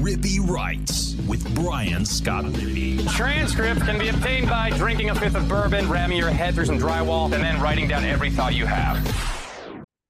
Rippee Writes with Brian Scott Rippee. Transcripts can be obtained by drinking a fifth of bourbon, ramming your head through some drywall, and then writing down every thought you have.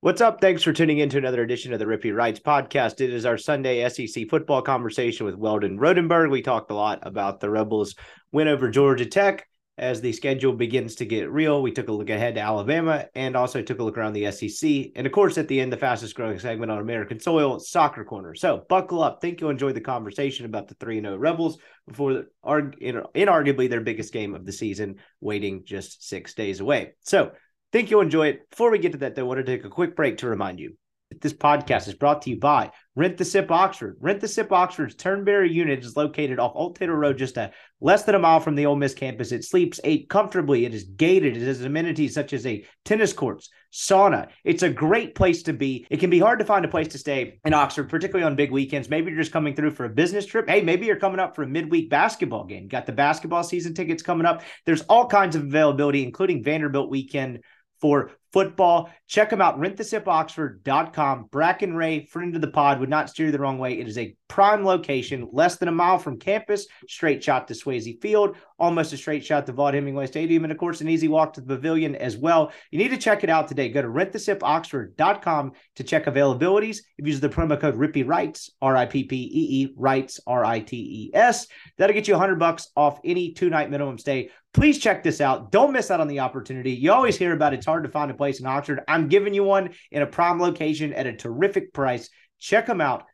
What's up? Thanks for tuning in to another edition of the Rippee Writes podcast. It is our Sunday SEC football conversation with Weldon Rotenberg. We talked a lot about the Rebels' win over Georgia Tech as the schedule begins to get real. We took a look ahead to Alabama and also took a look around the SEC. And of course, at the end, the fastest growing segment on American soil, Soccer Corner. So buckle up. Think you'll enjoy the conversation about the 3 0 Rebels before the, inarguably their biggest game of the season, waiting just six days away. So think you'll enjoy it. Before we get to that, though, I want to take a quick break to remind you this podcast is brought to you by Rent the Sip Oxford. Rent the Sip Oxford's Turnberry unit is located off Old Taylor Road, just a less than a mile from the Ole Miss campus. It sleeps eight comfortably. It is gated. It has amenities such as a tennis courts, sauna. It's a great place to be. It can be hard to find a place to stay in Oxford, particularly on big weekends. Maybe you're just coming through for a business trip. Hey, maybe you're coming up for a midweek basketball game. Got the basketball season tickets coming up. There's all kinds of availability, including Vanderbilt weekend for football. Check them out, rentthesipoxford.com. Bracken Ray, friend of the pod, would not steer you the wrong way. It is a prime location, less than a mile from campus, straight shot to Swayze Field, almost a straight shot to Vaught Hemingway Stadium, and of course, an easy walk to the pavilion as well. You need to check it out today. Go to rentthesipoxford.com to check availabilities. If you use the promo code Rippee Writes, R I P P E E Writes, R I T E S, that'll get you 100 bucks off any two night minimum stay. Please check this out. Don't miss out on the opportunity. You always hear about it. it's hard to find a place in Oxford. I'm giving you one in a prime location at a terrific price. Check them out.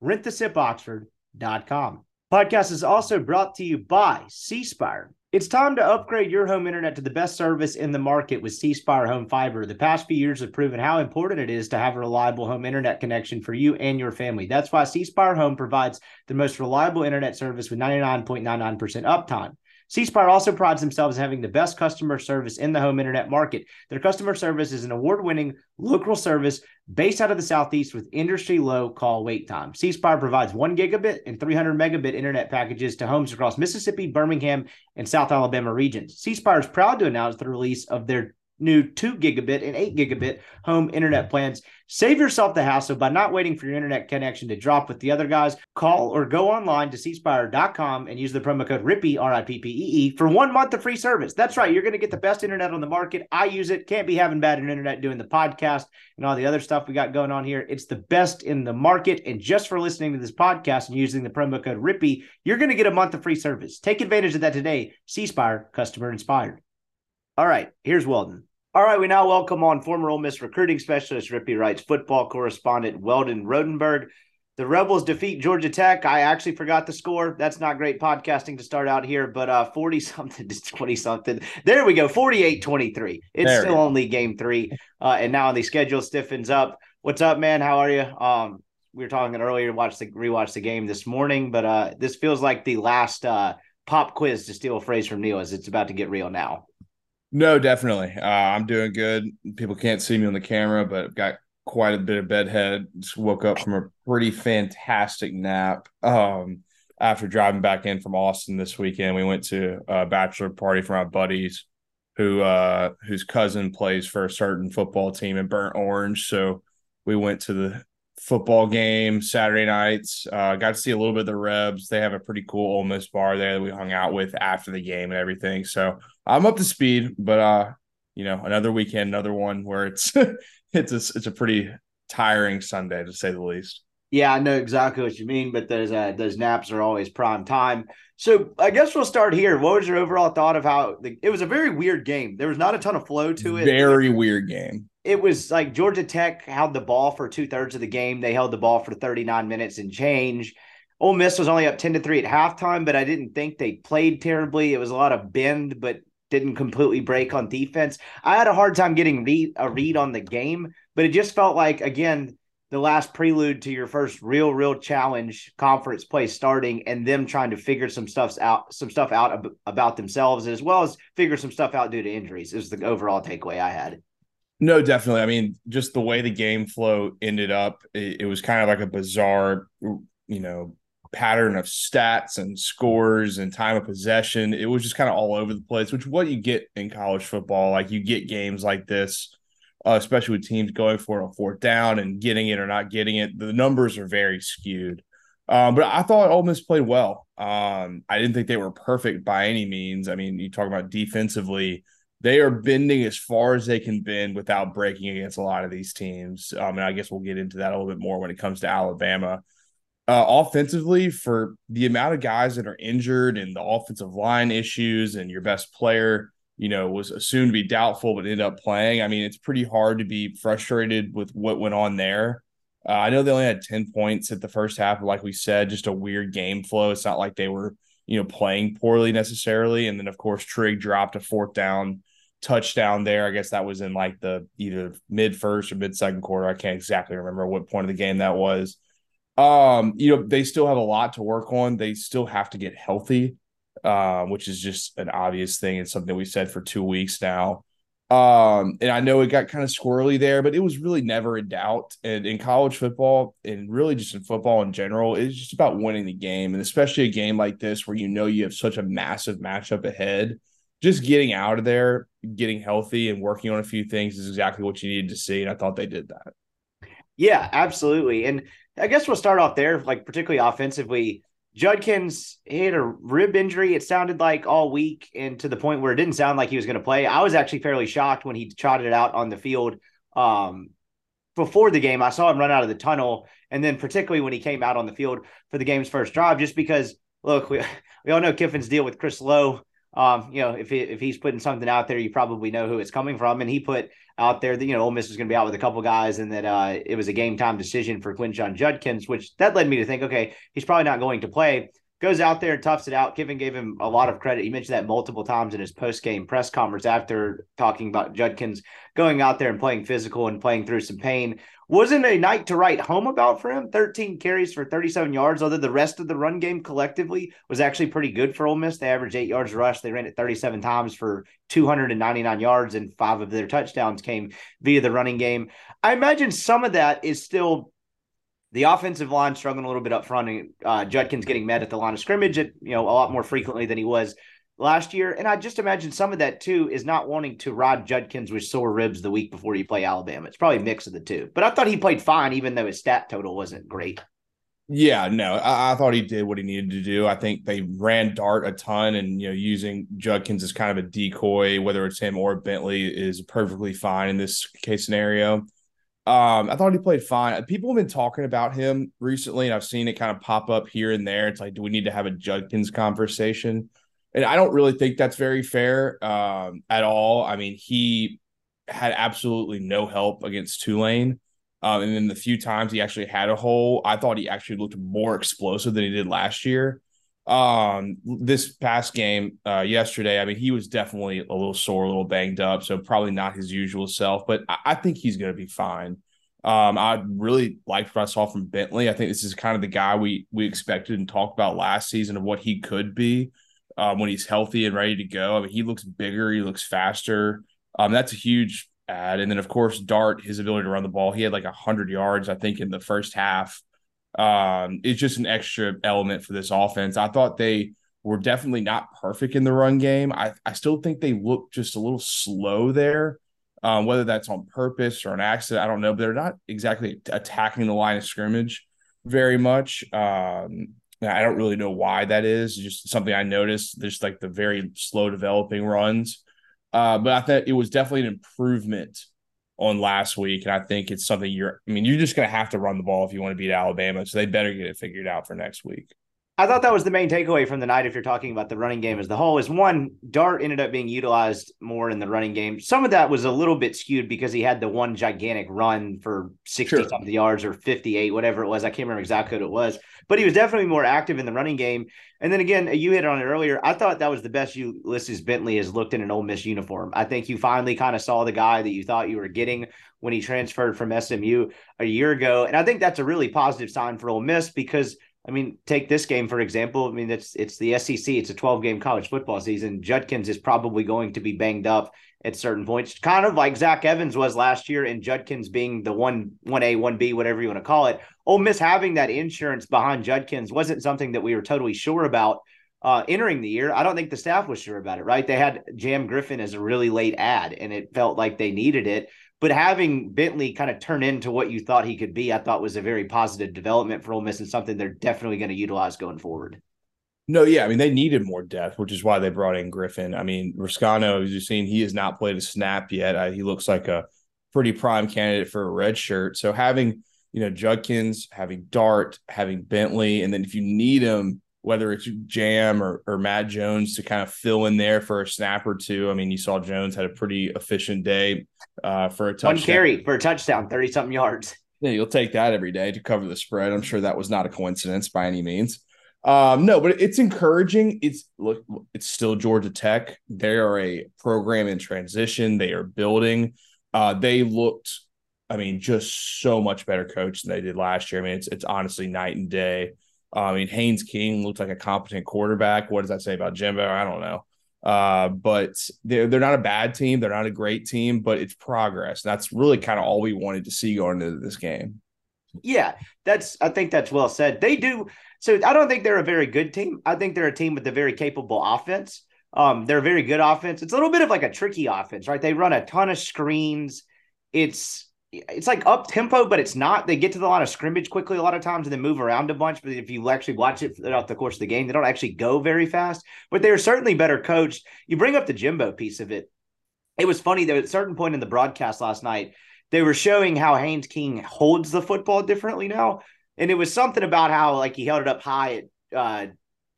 RentTheSipOxford.com. Podcast is also brought to you by C Spire. It's time to upgrade your home internet to the best service in the market with C Spire Home Fiber. The past few years have proven how important it is to have a reliable home internet connection for you and your family. That's why C Spire Home provides the most reliable internet service with 99.99% uptime. C Spire also prides themselves in having the best customer service in the home internet market. Their customer service is an award winning local service based out of the Southeast with industry low call wait time. C Spire provides one gigabit and 300 megabit internet packages to homes across Mississippi, Birmingham, and South Alabama regions. C Spire is proud to announce the release of their new 2 gigabit and 8 gigabit home internet plans. Save yourself the hassle by not waiting for your internet connection to drop with the other guys. Call or go online to cspire.com and use the promo code RIPPEE, R I P P E E, for one month of free service. That's right. You're going to get the best internet on the market. I use it. Can't be having bad internet doing the podcast and all the other stuff we got going on here. It's the best in the market. And just for listening to this podcast and using the promo code RIPPEE, you're going to get a month of free service. Take advantage of that today. C Spire, customer inspired. All right, here's Weldon. All right, we now welcome on former Ole Miss recruiting specialist, Rippee Writes football correspondent Weldon Rotenberg. The Rebels defeat Georgia Tech. I actually forgot the score. That's not great podcasting to start out here, but uh 40 something to 20 something. There we go. 48 23. It's there still only game three. Uh, and now the schedule stiffens up. What's up, man? How are you? Um, we were talking earlier, watch the rewatch the game this morning, but uh this feels like the last uh pop quiz to steal a phrase from Neil as it's about to get real now. No, definitely. Uh, I'm doing good. People can't see me on the camera, but I've got quite a bit of bedhead. Just woke up from a pretty fantastic nap. Um, after driving back in from Austin this weekend, we went to a bachelor party for my buddies who uh whose cousin plays for a certain football team in Burnt Orange. So we went to the football game Saturday nights. Uh, got to see a little bit of the Rebs. They have a pretty cool Ole Miss bar there that we hung out with after the game and everything. So I'm up to speed, but uh, you know, another weekend, another one where it's it's a, it's a pretty tiring Sunday to say the least. Yeah, I know exactly what you mean, but those uh, those naps are always prime time. So I guess we'll start here. What was your overall thought of how the, it was a very weird game? There was not a ton of flow to it. Very weird game. It was like Georgia Tech held the ball for two thirds of the game. They held the ball for 39 minutes and change. Ole Miss was only up 10 to 3 at halftime, but I didn't think they played terribly. It was a lot of bend, but didn't completely break on defense. I had a hard time getting a read on the game, but it just felt like, again, the last prelude to your first real, real challenge conference play starting and them trying to figure some stuff out, some stuff out ab- about themselves, as well as figure some stuff out due to injuries is the overall takeaway I had. No, definitely. I mean, just the way the game flow ended up, it, it was kind of like a bizarre, you know, pattern of stats and scores and time of possession. It was just kind of all over the place, which what you get in college football. Like you get games like this uh, especially with teams going for on fourth down and getting it or not getting it. The numbers are very skewed. Um, but I thought Ole Miss played well. Um, I didn't think they were perfect by any means. I mean, you talk about defensively, they are bending as far as they can bend without breaking against a lot of these teams. Um, and I guess we'll get into that a little bit more when it comes to Alabama. Uh, offensively, for the amount of guys that are injured and the offensive line issues and your best player you know, was assumed to be doubtful but ended up playing. I mean, it's pretty hard to be frustrated with what went on there. Uh, I know they only had 10 points at the first half, like we said, just a weird game flow. It's not like they were, you know, playing poorly necessarily. And then, of course, Trigg dropped a fourth down touchdown there. I guess that was in like the either mid first or mid second quarter. I can't exactly remember what point of the game that was. Um, you know, they still have a lot to work on. They still have to get healthy um, which is just an obvious thing. It's something we said for two weeks now. Um, and I know it got kind of squirrely there, but it was really never in doubt. And in college football, and really just in football in general, it's just about winning the game. And especially a game like this where you know you have such a massive matchup ahead. Just getting out of there, getting healthy, and working on a few things is exactly what you needed to see. And I thought they did that. Yeah, absolutely. And I guess we'll start off there, like particularly offensively. Judkins had a rib injury. It sounded like all week, and to the point where it didn't sound like he was going to play. I was actually fairly shocked when he trotted out on the field um, before the game. I saw him run out of the tunnel, and then particularly when he came out on the field for the game's first drive, just because look, we we all know Kiffin's deal with Chris Low. Um, you know, if he, if he's putting something out there, you probably know who it's coming from, and he put out there that you know Ole Miss was going to be out with a couple guys, and that uh, it was a game time decision for Quinshon Judkins, which that led me to think, okay, he's probably not going to play. Goes out there and toughs it out. Kiffin gave him a lot of credit. He mentioned that multiple times in his post game press conference after talking about Judkins going out there and playing physical and playing through some pain wasn't a night to write home about for him. 13 carries for 37 yards, although the rest of the run game collectively was actually pretty good for Ole Miss. They averaged eight yards rush. They ran it 37 times for 299 yards, and five of their touchdowns came via the running game. I imagine some of that is still the offensive line struggling a little bit up front, and uh, Judkins getting met at the line of scrimmage, at, you know, a lot more frequently than he was last year. And I just imagine some of that too is not wanting to ride Judkins with sore ribs the week before you play Alabama. It's probably a mix of the two. But I thought he played fine, even though his stat total wasn't great. Yeah, no, I, I, thought he did what he needed to do. I think they ran Dart a ton, and you know, using Judkins as kind of a decoy, whether it's him or Bentley, is perfectly fine in this case scenario. Um, I thought he played fine. People have been talking about him recently, and I've seen it kind of pop up here and there. It's like, do we need to have a Judkins conversation? And I don't really think that's very fair um, at all. I mean, he had absolutely no help against Tulane. Um, and then the few times he actually had a hole, I thought he actually looked more explosive than he did last year. Um, this past game uh, yesterday, I mean, he was definitely a little sore, a little banged up, so probably not his usual self. But I, I think he's going to be fine. Um, I really liked what I saw from Bentley. I think this is kind of the guy we we expected and talked about last season of what he could be um, when he's healthy and ready to go. I mean, he looks bigger, he looks faster. Um, that's a huge add. And then, of course, Dart, his ability to run the ball, he had like 100 yards, I think, in the first half. Um, it's just an extra element for this offense. I thought they were definitely not perfect in the run game. I, I still think they look just a little slow there. Um, whether that's on purpose or an accident, I don't know, but they're not exactly attacking the line of scrimmage very much. Um, I don't really know why that is. It's just something I noticed. There's like the very slow developing runs. Uh, but I thought it was definitely an improvement on last week, and I think it's something you're. I mean, you're just going to have to run the ball if you want to beat Alabama, so they better get it figured out for next week. I thought that was the main takeaway from the night. If you're talking about the running game as the whole, is one Dart ended up being utilized more in the running game. Some of that was a little bit skewed because he had the one gigantic run for sixty sure. something yards or fifty eight, whatever it was. I can't remember exactly what it was, but he was definitely more active in the running game. And then again, you hit on it earlier. I thought that was the best Ulysses Bentley has looked in an Ole Miss uniform. I think you finally kind of saw the guy that you thought you were getting when he transferred from SMU a year ago, and I think that's a really positive sign for Ole Miss because I mean, take this game for example. I mean, it's it's the SEC. It's a 12 game college football season. Judkins is probably going to be banged up at certain points, kind of like Zach Evans was last year, and Judkins being the one one A one B whatever you want to call it. Ole Miss having that insurance behind Judkins wasn't something that we were totally sure about uh, entering the year. I don't think the staff was sure about it. Right? They had Jam Griffin as a really late ad, and it felt like they needed it. But having Bentley kind of turn into what you thought he could be, I thought was a very positive development for Ole Miss and something they're definitely going to utilize going forward. No, yeah, I mean they needed more depth, which is why they brought in Griffin. I mean Reescano, as you've seen, he has not played a snap yet. Uh, he looks like a pretty prime candidate for a red shirt. So having you know Judkins, having Dart, having Bentley, and then if you need him, whether it's Jam or, or Matt Jones to kind of fill in there for a snap or two. I mean, you saw Jones had a pretty efficient day uh, for a touchdown. One carry for a touchdown, 30 something yards. Yeah, you'll take that every day to cover the spread. I'm sure that was not a coincidence by any means. Um, no, but it's encouraging. It's look, it's still Georgia Tech. They are a program in transition. They are building. Uh, they looked, I mean, just so much better coach than they did last year. I mean, it's it's honestly night and day. I mean, Haynes King looked like a competent quarterback. What does that say about Jimbo? I don't know. Uh, but they're they're not a bad team. They're not a great team, but it's progress. That's really kind of all we wanted to see going into this game. Yeah, that's I think that's well said. They do so I don't think they're a very good team. I think they're a team with a very capable offense. Um, they're a very good offense. It's a little bit of like a tricky offense, right? They run a ton of screens. It's it's like up tempo, but it's not. They get to the line of scrimmage quickly a lot of times and then move around a bunch. But if you actually watch it throughout the course of the game, they don't actually go very fast. But they're certainly better coached. You bring up the Jimbo piece of it. It was funny that at a certain point in the broadcast last night, they were showing how Haynes King holds the football differently now, and it was something about how like he held it up high at uh,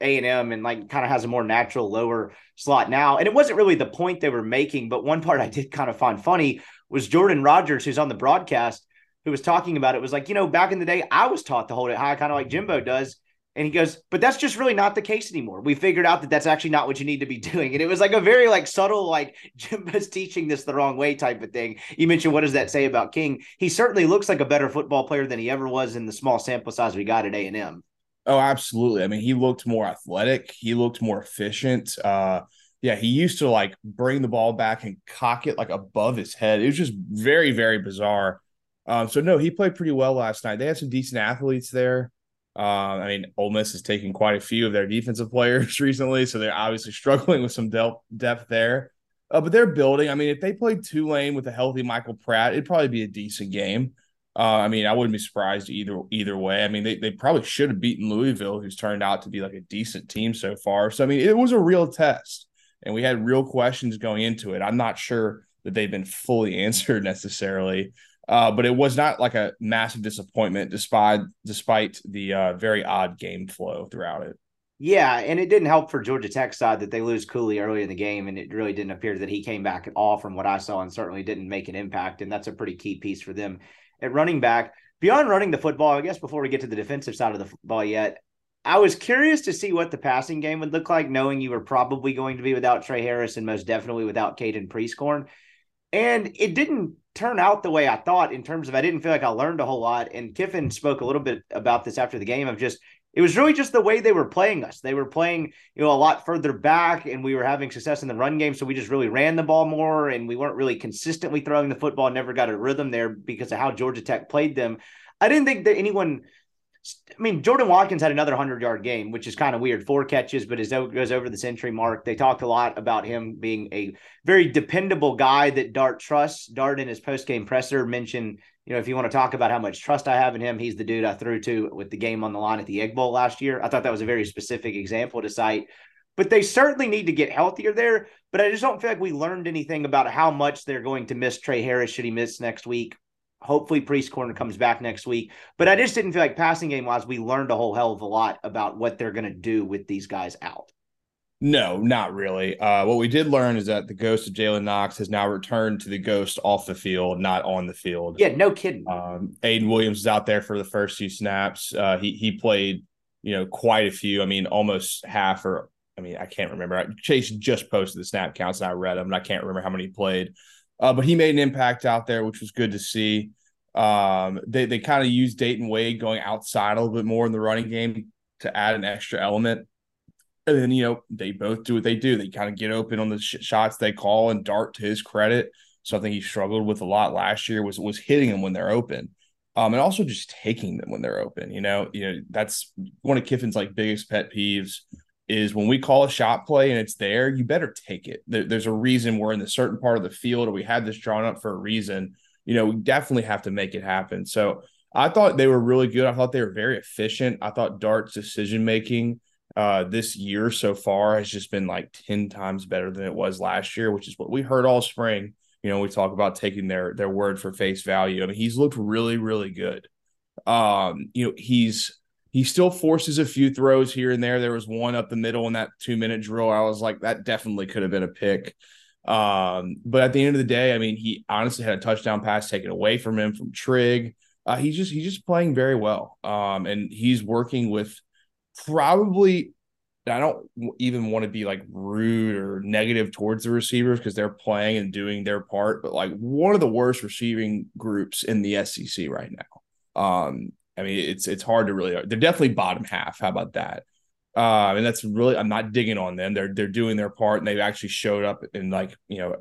a and M and like kind of has a more natural lower slot now. And it wasn't really the point they were making, but one part I did kind of find funny was Jordan Rodgers, who's on the broadcast, who was talking about it, was like, you know, back in the day, I was taught to hold it high, kind of like Jimbo does. And he goes, but that's just really not the case anymore. We figured out that that's actually not what you need to be doing. And it was like a very like subtle, like Jimbo's teaching this the wrong way type of thing. You mentioned what does that say about King? He certainly looks like a better football player than he ever was in the small sample size we got at A and M. Oh, absolutely. I mean, he looked more athletic. He looked more efficient. Uh, yeah, he used to like bring the ball back and cock it like above his head. It was just very, very bizarre. Um, so no, he played pretty well last night. They had some decent athletes there. Um, I mean, Ole Miss has taken quite a few of their defensive players recently, so they're obviously struggling with some del- depth there. Uh, but they're building. I mean, if they played Tulane with a healthy Michael Pratt, it'd probably be a decent game. Uh, I mean, I wouldn't be surprised either either way. I mean, they, they probably should have beaten Louisville, who's turned out to be like a decent team so far. So I mean, it was a real test, and we had real questions going into it. I'm not sure that they've been fully answered necessarily, uh, but it was not like a massive disappointment despite despite the uh, very odd game flow throughout it. Yeah, and it didn't help for Georgia Tech side that they lose Cooley early in the game, and it really didn't appear that he came back at all from what I saw, and certainly didn't make an impact. And that's a pretty key piece for them at running back. Beyond running the football, I guess before we get to the defensive side of the football yet, I was curious to see what the passing game would look like, knowing you were probably going to be without Trey Harris and most definitely without Caden Prieskorn. And it didn't turn out the way I thought in terms of I didn't feel like I learned a whole lot. And Kiffin spoke a little bit about this after the game of just it was really just the way they were playing us. They were playing, you know, a lot further back and we were having success in the run game. So we just really ran the ball more and we weren't really consistently throwing the football, never got a rhythm there because of how Georgia Tech played them. I didn't think that anyone I mean, Jordan Watkins had another 100 yard game, which is kind of weird. Four catches, but as goes over the century mark. They talked a lot about him being a very dependable guy that Dart trusts. Dart in his post game presser mentioned, you know, if you want to talk about how much trust I have in him, he's the dude I threw to with the game on the line at the Egg Bowl last year. I thought that was a very specific example to cite. but they certainly need to get healthier there. But I just don't feel like we learned anything about how much they're going to miss Trey Harris should he miss next week. Hopefully, Prieskorn comes back next week. But I just didn't feel like passing game wise, we learned a whole hell of a lot about what they're going to do with these guys out. No, not really. Uh, what we did learn is that the ghost of Jalen Knox has now returned to the ghost off the field, not on the field. Yeah, no kidding. Um, Ayden Williams is out there for the first few snaps. Uh, he he played, you know, quite a few. I mean, almost half or I mean, I can't remember. Chase just posted the snap counts and I read them, and I can't remember how many he played. Uh, but he made an impact out there, which was good to see. Um, they they kind of used Dayton Wade going outside a little bit more in the running game to add an extra element. And then, you know, they both do what they do. They kind of get open on the sh- shots they call and Dart to his credit. Something he struggled with a lot last year was was hitting them when they're open. Um, and also just taking them when they're open. You know, you know, that's one of Kiffin's like biggest pet peeves is when we call a shot play and it's there, you better take it. There, there's a reason we're in the certain part of the field or we had this drawn up for a reason. You know, we definitely have to make it happen. So I thought they were really good. I thought they were very efficient. I thought Dart's decision making uh, this year so far has just been like 10 times better than it was last year, which is what we heard all spring. You know, we talk about taking their their word for face value. I mean, he's looked really, really good. Um, you know, he's he still forces a few throws here and there. There was one up the middle in that two minute drill. I was like, that definitely could have been a pick. Um, but at the end of the day, I mean, he honestly had a touchdown pass taken away from him from Trigg. Uh, he's just he's just playing very well. Um, and he's working with probably I don't even want to be like rude or negative towards the receivers because they're playing and doing their part, but like one of the worst receiving groups in the SEC right now. Um, I mean, it's it's hard to really. They're definitely bottom half. How about that? Uh, and that's really. I'm not digging on them. They're they're doing their part, and they've actually showed up and like you know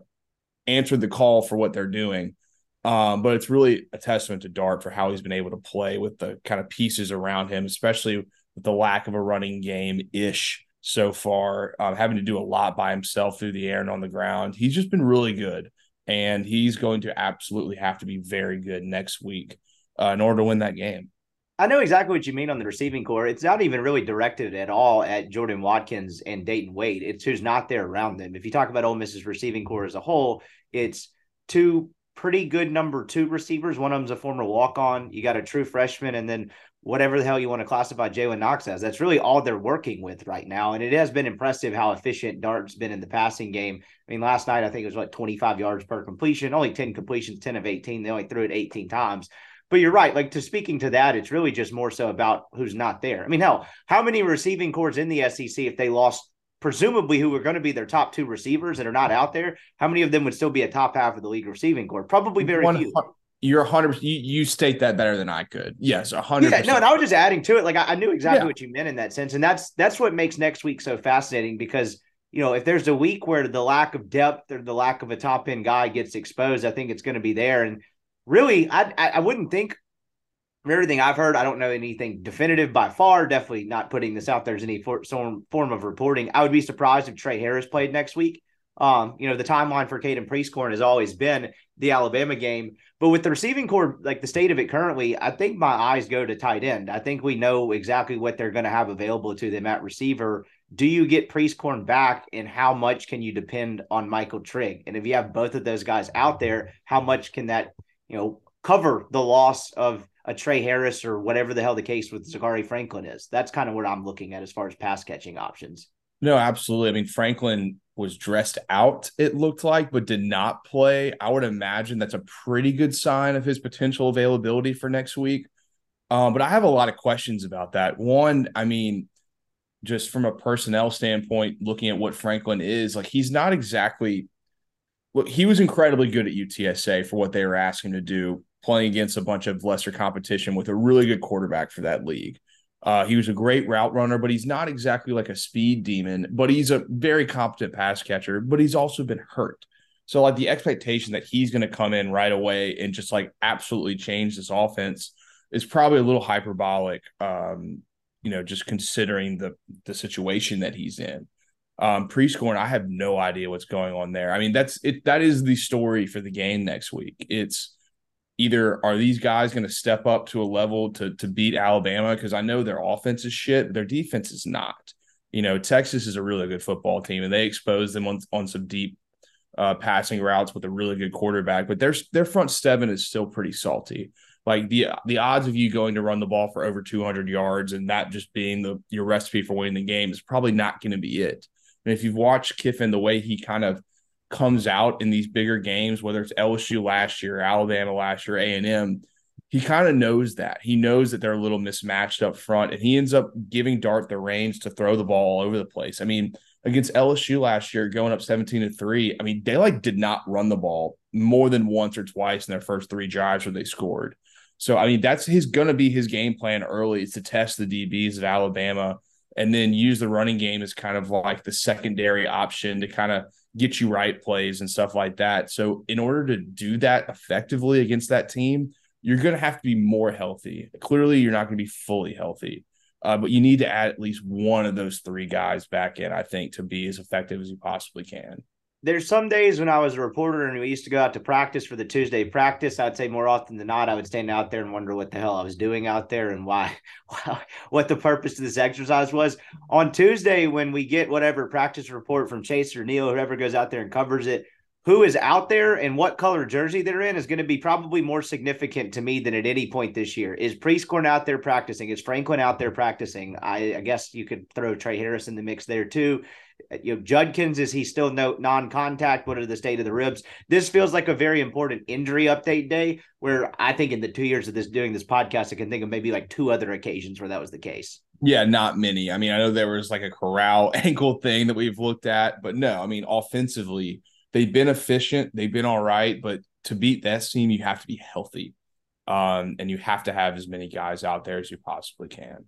answered the call for what they're doing. Um, but it's really a testament to Dart for how he's been able to play with the kind of pieces around him, especially with the lack of a running game ish so far, um, having to do a lot by himself through the air and on the ground. He's just been really good, and he's going to absolutely have to be very good next week uh, in order to win that game. I know exactly what you mean on the receiving corps. It's not even really directed at all at Jordan Watkins and Dayton Wade. It's who's not there around them. If you talk about Ole Miss's receiving corps as a whole, it's two pretty good number two receivers. One of them's a former walk on. You got a true freshman, and then whatever the hell you want to classify Jalen Knox as. That's really all they're working with right now. And it has been impressive how efficient Dart's been in the passing game. I mean, last night I think it was like 25 yards per completion, only 10 completions, 10 of 18. They only threw it 18 times. But you're right. Like to speaking to that, it's really just more so about who's not there. I mean, hell, how many receiving cores in the SEC if they lost presumably who were going to be their top two receivers that are not out there, how many of them would still be a top half of the league receiving corps? Probably very few. You're 100 you, you state that better than I could. Yes, 100 Yeah, no, and I was just adding to it. Like I, I knew exactly yeah. what you meant in that sense. And that's that's what makes next week so fascinating because you know, if there's a week where the lack of depth or the lack of a top end guy gets exposed, I think it's going to be there. And really, I I wouldn't think from everything I've heard, I don't know anything definitive by far. Definitely not putting this out there as any for, form of reporting. I would be surprised if Trey Harris played next week. Um, you know, the timeline for Caden Prieskorn has always been the Alabama game. But with the receiving corps, like the state of it currently, I think my eyes go to tight end. I think we know exactly what they're going to have available to them at receiver. Do you get Prieskorn back, and how much can you depend on Michael Trigg? And if you have both of those guys out there, how much can that, you know, cover the loss of a Trey Harris or whatever the hell the case with Zachary Franklin is. That's kind of what I'm looking at as far as pass catching options. No, absolutely. I mean, Franklin was dressed out, it looked like, but did not play. I would imagine that's a pretty good sign of his potential availability for next week. Um, but I have a lot of questions about that. One, I mean, just from a personnel standpoint, looking at what Franklin is, like he's not exactly look, he was incredibly good at UTSA for what they were asking to do playing against a bunch of lesser competition with a really good quarterback for that league. Uh, he was a great route runner, but he's not exactly like a speed demon, but he's a very competent pass catcher, but he's also been hurt. So, like, the expectation that he's going to come in right away and just like absolutely change this offense is probably a little hyperbolic, um, you know, just considering the the situation that he's in. Um, Prieskorn, I have no idea what's going on there. I mean, that's it. That is the story for the game next week. It's either are these guys going to step up to a level to to beat Alabama because I know their offense is shit, their defense is not. You know, Texas is a really good football team, and they expose them on on some deep uh, passing routes with a really good quarterback. But their their front seven is still pretty salty. Like the the odds of you going to run the ball for over 200 yards and that just being the your recipe for winning the game is probably not going to be it. And if you've watched Kiffin, the way he kind of comes out in these bigger games, whether it's LSU last year, Alabama last year, A and M, he kind of knows that. He knows that they're a little mismatched up front, and he ends up giving Dart the reins to throw the ball all over the place. I mean, against LSU last year, going up 17 to 3, I mean, they like did not run the ball more than once or twice in their first three drives where they scored. So I mean, that's his gonna be his game plan early is to test the DBs of Alabama and then use the running game as kind of like the secondary option to kind of get you right plays and stuff like that. So in order to do that effectively against that team, you're going to have to be more healthy. Clearly, you're not going to be fully healthy, uh, but you need to add at least one of those three guys back in, I think, to be as effective as you possibly can there's some days when I was a reporter and we used to go out to practice for the Tuesday practice. I'd say more often than not, I would stand out there and wonder what the hell I was doing out there and why, what the purpose of this exercise was. On Tuesday, when we get whatever practice report from Chase or Neil, whoever goes out there and covers it, who is out there and what color jersey they're in is going to be probably more significant to me than at any point this year. Is Prieskorn out there practicing? Is Franklin out there practicing? I, I guess you could throw Trey Harris in the mix there too. Uh, you know, Judkins is he still no non-contact? What are the state of the ribs? This feels like a very important injury update day. Where I think in the two years of this doing this podcast, I can think of maybe like two other occasions where that was the case. Yeah, not many. I mean, I know there was like a Corral ankle thing that we've looked at, but no, I mean, offensively, they've been efficient, they've been all right, but to beat that team, you have to be healthy, um, and you have to have as many guys out there as you possibly can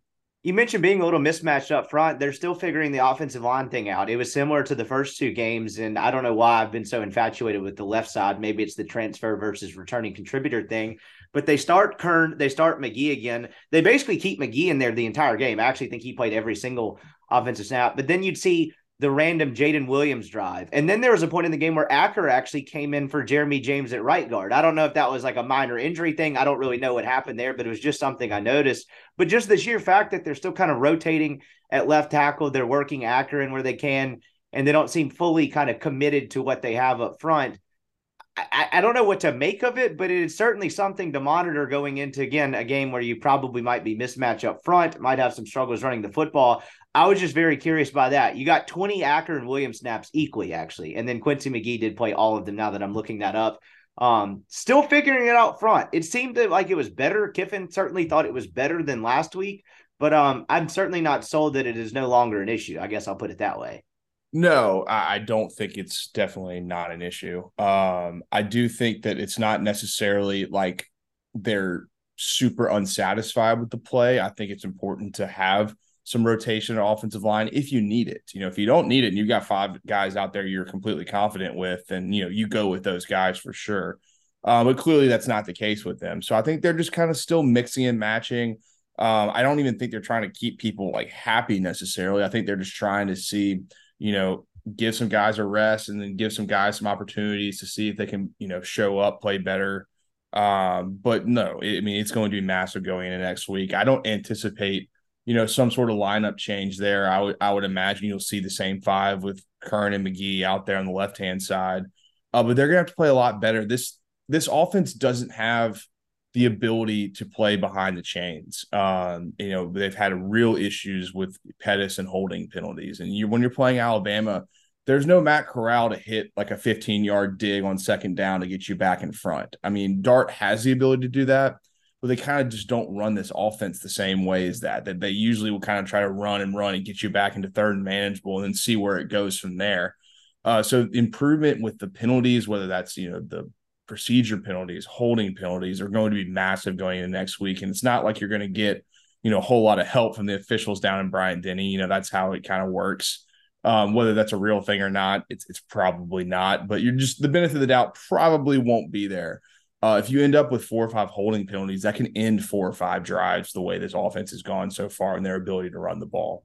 you mentioned being a little mismatched up front. They're still figuring the offensive line thing out. It was similar to the first two games, and I don't know why I've been so infatuated with the left side. Maybe it's the transfer versus returning contributor thing. But they start Kern, they start McGee again. They basically keep McGee in there the entire game. I actually think he played every single offensive snap. But then you'd see the random Jaden Williams drive. And then there was a point in the game where Acker actually came in for Jeremy James at right guard. I don't know if that was like a minor injury thing. I don't really know what happened there, but it was just something I noticed. But just the sheer fact that they're still kind of rotating at left tackle, they're working Acker in where they can, and they don't seem fully kind of committed to what they have up front. I, I don't know what to make of it, but it is certainly something to monitor going into again a game where you probably might be mismatch up front, might have some struggles running the football. I was just very curious by that. You got 20 Acker and Williams snaps equally, actually. And then Quincy McGee did play all of them now that I'm looking that up. Um, still figuring it out front. It seemed like it was better. Kiffin certainly thought it was better than last week, but um, I'm certainly not sold that it is no longer an issue. I guess I'll put it that way. No, I don't think it's definitely not an issue. Um, I do think that it's not necessarily like they're super unsatisfied with the play. I think it's important to have some rotation on offensive line if you need it. You know, if you don't need it and you've got five guys out there you're completely confident with, then you know you go with those guys for sure. Uh, but clearly that's not the case with them. So I think they're just kind of still mixing and matching. Um, I don't even think they're trying to keep people like happy necessarily. I think they're just trying to see, you know, give some guys a rest and then give some guys some opportunities to see if they can, you know, show up, play better. Um, but no, I mean, it's going to be massive going into next week. I don't anticipate you know, some sort of lineup change there. I would I would imagine you'll see the same five with Kern and McGee out there on the left hand side. Uh, but they're gonna have to play a lot better. This this offense doesn't have the ability to play behind the chains. Um, you know, they've had real issues with Pettis and holding penalties. And you when you're playing Alabama, there's no Matt Corral to hit like a 15 yard dig on second down to get you back in front. I mean, Dart has the ability to do that but they kind of just don't run this offense the same way as that. That they usually will kind of try to run and run and get you back into third and manageable and then see where it goes from there. Uh, so improvement with the penalties, whether that's you know the procedure penalties, holding penalties, are going to be massive going into next week. And it's not like you're going to get you know a whole lot of help from the officials down in Bryant Denny. You know that's how it kind of works. Um, whether that's a real thing or not, it's it's probably not. But you're just the benefit of the doubt probably won't be there. Uh, if you end up with four or five holding penalties, that can end four or five drives the way this offense has gone so far and their ability to run the ball.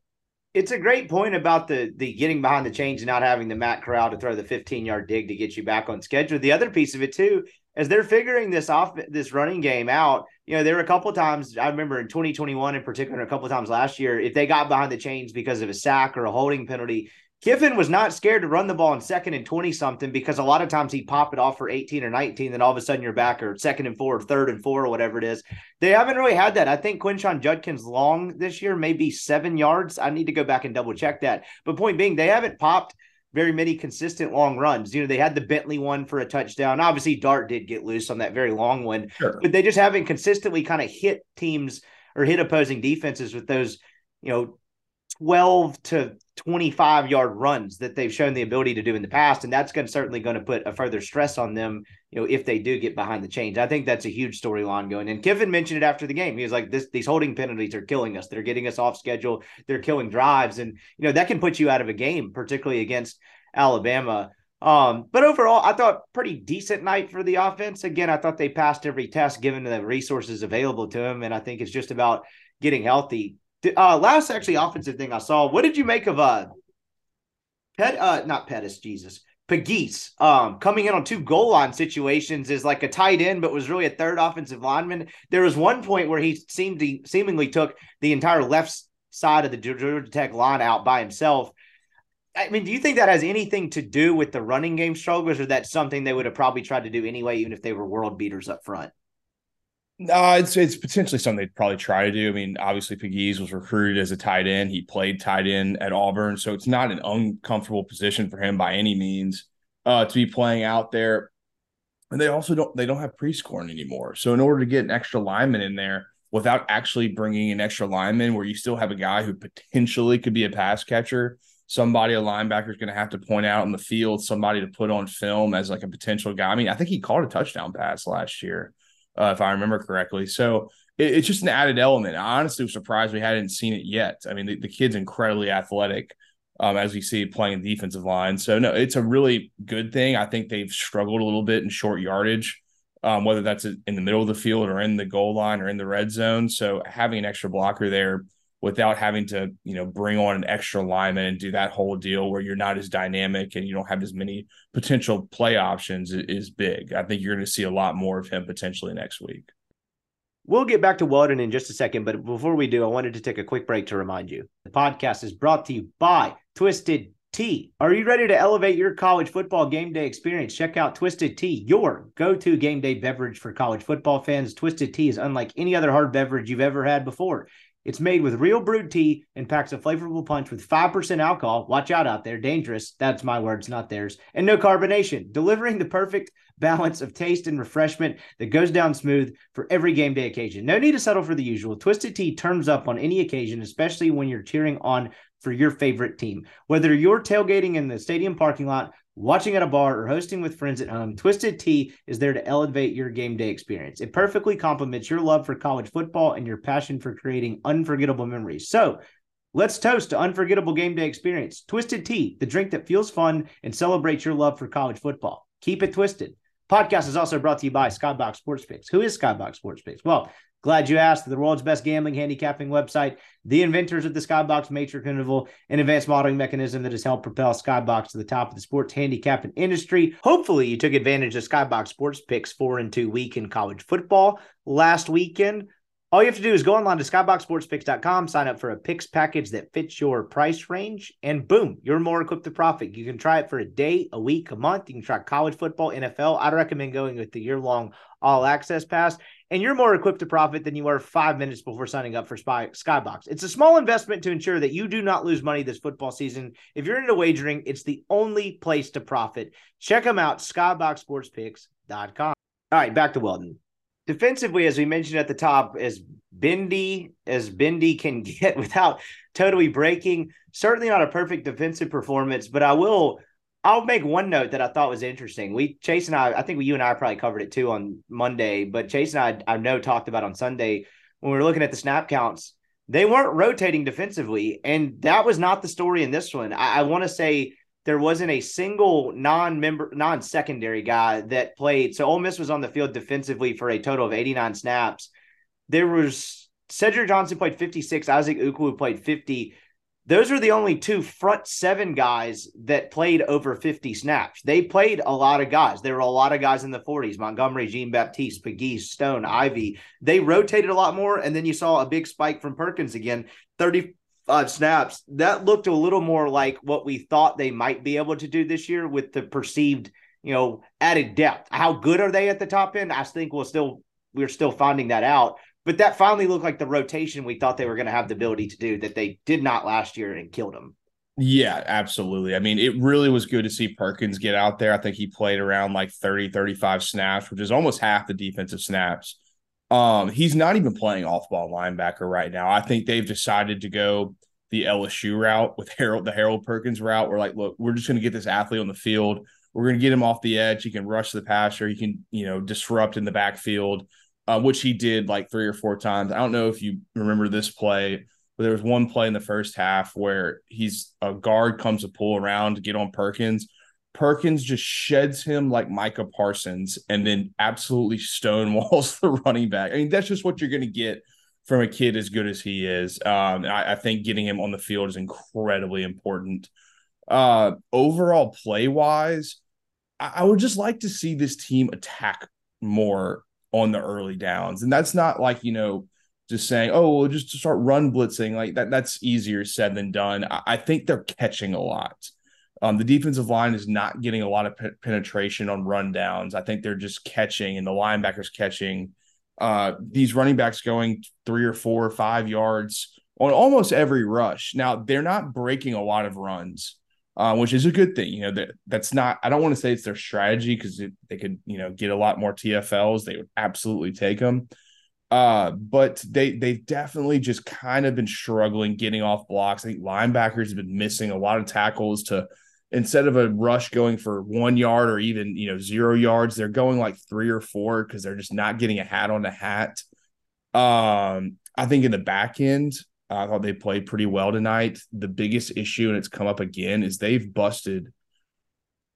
It's a great point about the the getting behind the chains and not having the Matt Corral to throw the 15 yard dig to get you back on schedule. The other piece of it too, as they're figuring this off this running game out, you know, there were a couple times I remember in 2021 in particular, a couple of times last year, if they got behind the chains because of a sack or a holding penalty, Kiffin was not scared to run the ball in second and 20 something because a lot of times he'd pop it off for 18 or 19, then all of a sudden you're back or second and four, or third and four, or whatever it is. They haven't really had that. I think Quinshon Judkins long this year, maybe seven yards. I need to go back and double check that. But point being, they haven't popped very many consistent long runs. You know, they had the Bentley one for a touchdown. Obviously, Dart did get loose on that very long one, sure. but they just haven't consistently kind of hit teams or hit opposing defenses with those, you know, 12 to 25 yard runs that they've shown the ability to do in the past. And that's going to certainly going to put a further stress on them, you know, if they do get behind the chains. I think that's a huge storyline going. And Kiffin mentioned it after the game. He was like, this, these holding penalties are killing us. They're getting us off schedule. They're killing drives. And, you know, that can put you out of a game, particularly against Alabama. Um, but overall, I thought pretty decent night for the offense. Again, I thought they passed every test given the resources available to them. And I think it's just about getting healthy. Uh, last actually offensive thing I saw. What did you make of uh, Pet? Uh, not Pettus, Jesus. Pegues um, coming in on two goal line situations is like a tight end, but was really a third offensive lineman. There was one point where he seemed to seemingly took the entire left side of the Georgia Tech line out by himself. I mean, do you think that has anything to do with the running game struggles, or that's something they would have probably tried to do anyway, even if they were world beaters up front? No, it's it's potentially something they'd probably try to do. I mean, obviously Pegues was recruited as a tight end. He played tight end at Auburn, so it's not an uncomfortable position for him by any means uh, to be playing out there. And they also don't they don't have Prieskorn anymore. So in order to get an extra lineman in there without actually bringing an extra lineman, where you still have a guy who potentially could be a pass catcher, somebody a linebacker is going to have to point out in the field, somebody to put on film as like a potential guy. I mean, I think he caught a touchdown pass last year uh, if I remember correctly. So it, it's just an added element. I honestly was surprised we hadn't seen it yet. I mean, the, the kid's incredibly athletic, um, as we see playing defensive line. So no, it's a really good thing. I think they've struggled a little bit in short yardage. Um, whether that's in the middle of the field or in the goal line or in the red zone. So having an extra blocker there without having to, you know, bring on an extra lineman and do that whole deal where you're not as dynamic and you don't have as many potential play options is big. I think you're going to see a lot more of him potentially next week. We'll get back to Weldon in just a second, but before we do, I wanted to take a quick break to remind you. The podcast is brought to you by Twisted Tea. Are you ready to elevate your college football game day experience? Check out Twisted Tea, your go to game day beverage for college football fans. Twisted Tea is unlike any other hard beverage you've ever had before. It's made with real brewed tea and packs a flavorful punch with 5% alcohol. Watch out out there. Dangerous. That's my words, not theirs. And no carbonation, delivering the perfect balance of taste and refreshment that goes down smooth for every game day occasion. No need to settle for the usual. Twisted Tea turns up on any occasion, especially when you're cheering on for your favorite team. Whether you're tailgating in the stadium parking lot watching at a bar, or hosting with friends at home, Twisted Tea is there to elevate your game day experience. It perfectly complements your love for college football and your passion for creating unforgettable memories. So, let's toast to unforgettable game day experience. Twisted Tea, the drink that feels fun and celebrates your love for college football. Keep it twisted. Podcast is also brought to you by Skybox Sports Picks. Who is Skybox Sports Picks? Well, Glad you asked. The world's best gambling handicapping website, the inventors of the Skybox matrix interval, an advanced modeling mechanism that has helped propel Skybox to the top of the sports handicapping industry. Hopefully, you took advantage of Skybox Sports Picks four and two week in college football last weekend. All you have to do is go online to skyboxsportspicks.com, sign up for a picks package that fits your price range, and boom, you're more equipped to profit. You can try it for a day, a week, a month. You can try college football, NFL. I'd recommend going with the year long all access pass and you're more equipped to profit than you were five minutes before signing up for Spy, Skybox. It's a small investment to ensure that you do not lose money this football season. If you're into wagering, it's the only place to profit. Check them out, skyboxsportspicks.com. All right, back to Weldon. Defensively, as we mentioned at the top, as bendy as bendy can get without totally breaking, certainly not a perfect defensive performance, but I will – I'll make one note that I thought was interesting. We Chase and I, I think we you and I probably covered it too on Monday, but Chase and I, I know talked about on Sunday when we were looking at the snap counts. They weren't rotating defensively, and that was not the story in this one. I, I want to say there wasn't a single non-member, non-secondary guy that played. So Ole Miss was on the field defensively for a total of 89 snaps. There was Cedric Johnson played 56, Isaac Ukwu played 50 those are the only two front seven guys that played over 50 snaps. They played a lot of guys. There were a lot of guys in the 40s Montgomery, Jean Baptiste, Pegues, Stone, Ivey. They rotated a lot more. And then you saw a big spike from Perkins again 35 snaps. That looked a little more like what we thought they might be able to do this year with the perceived, you know, added depth. How good are they at the top end? I think we'll still, we're still finding that out. But that finally looked like the rotation we thought they were going to have the ability to do that they did not last year and killed them. Yeah, absolutely. I mean, it really was good to see Perkins get out there. I think he played around like 30, 35 snaps, which is almost half the defensive snaps. Um, he's not even playing off ball linebacker right now. I think they've decided to go the LSU route with Harold, the Harold Perkins route. We're like, look, we're just going to get this athlete on the field. We're going to get him off the edge. He can rush the passer. He can, you know, disrupt in the backfield uh, which he did like three or four times. I don't know if you remember this play, but there was one play in the first half where he's a guard comes to pull around to get on Perkins. Perkins just sheds him like Micah Parsons and then absolutely stonewalls the running back. I mean, that's just what you're going to get from a kid as good as he is. Um, I, I, think getting him on the field is incredibly important. Uh, overall, play wise, I, I would just like to see this team attack more on the early downs. And that's not like, you know, just saying, oh, well, just to start run blitzing like that. That's easier said than done. I, I think they're catching a lot. Um, the defensive line is not getting a lot of pe- penetration on run downs. I think they're just catching, and the linebackers catching. Uh, these running backs going three or four or five yards on almost every rush. Now they're not breaking a lot of runs, uh, which is a good thing. You know that that's not. I don't want to say it's their strategy because they could you know get a lot more TFLs. They would absolutely take them. Uh, but they they've definitely just kind of been struggling getting off blocks. I think linebackers have been missing a lot of tackles to instead of a rush going for one yard or even you know zero yards, they're going like three or four because they're just not getting a hat on the hat. Um, I think in the back end, I thought they played pretty well tonight. The biggest issue, and it's come up again, is they've busted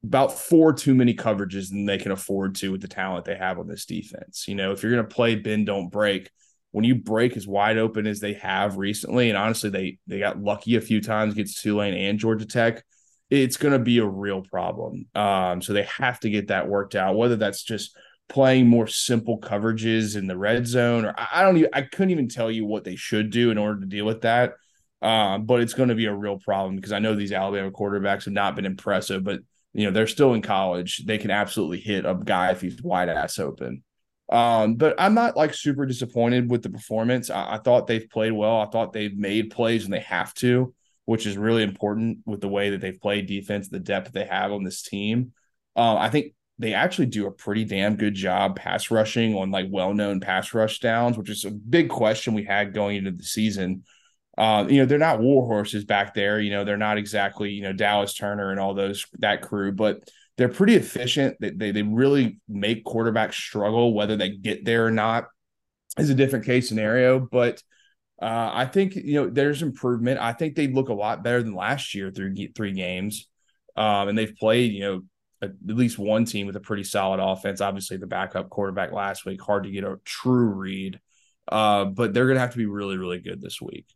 about four too many coverages than they can afford to with the talent they have on this defense. You know, if you're going to play bend don't break, when you break as wide open as they have recently, and honestly, they they got lucky a few times against Tulane and Georgia Tech, it's going to be a real problem. Um, so they have to get that worked out. Whether that's just playing more simple coverages in the red zone, or I don't even I couldn't even tell you what they should do in order to deal with that. Um, but it's going to be a real problem because I know these Alabama quarterbacks have not been impressive, but you know they're still in college. They can absolutely hit a guy if he's wide ass open. Um, but I'm not like super disappointed with the performance. I, I thought they've played well. I thought they've made plays and they have to, which is really important with the way that they've played defense, the depth they have on this team. Uh, I think they actually do a pretty damn good job pass rushing on like well-known pass rush downs, which is a big question we had going into the season. Uh, you know, they're not war horses back there. You know, they're not exactly, you know, Dallas Turner and all those that crew, but they're pretty efficient. They, they, they really make quarterbacks struggle, whether they get there or not is a different case scenario. But uh, I think, you know, there's improvement. I think they look a lot better than last year through three games. Um, and they've played, you know, at least one team with a pretty solid offense. Obviously, the backup quarterback last week, hard to get a true read. Uh, but they're going to have to be really, really good this week.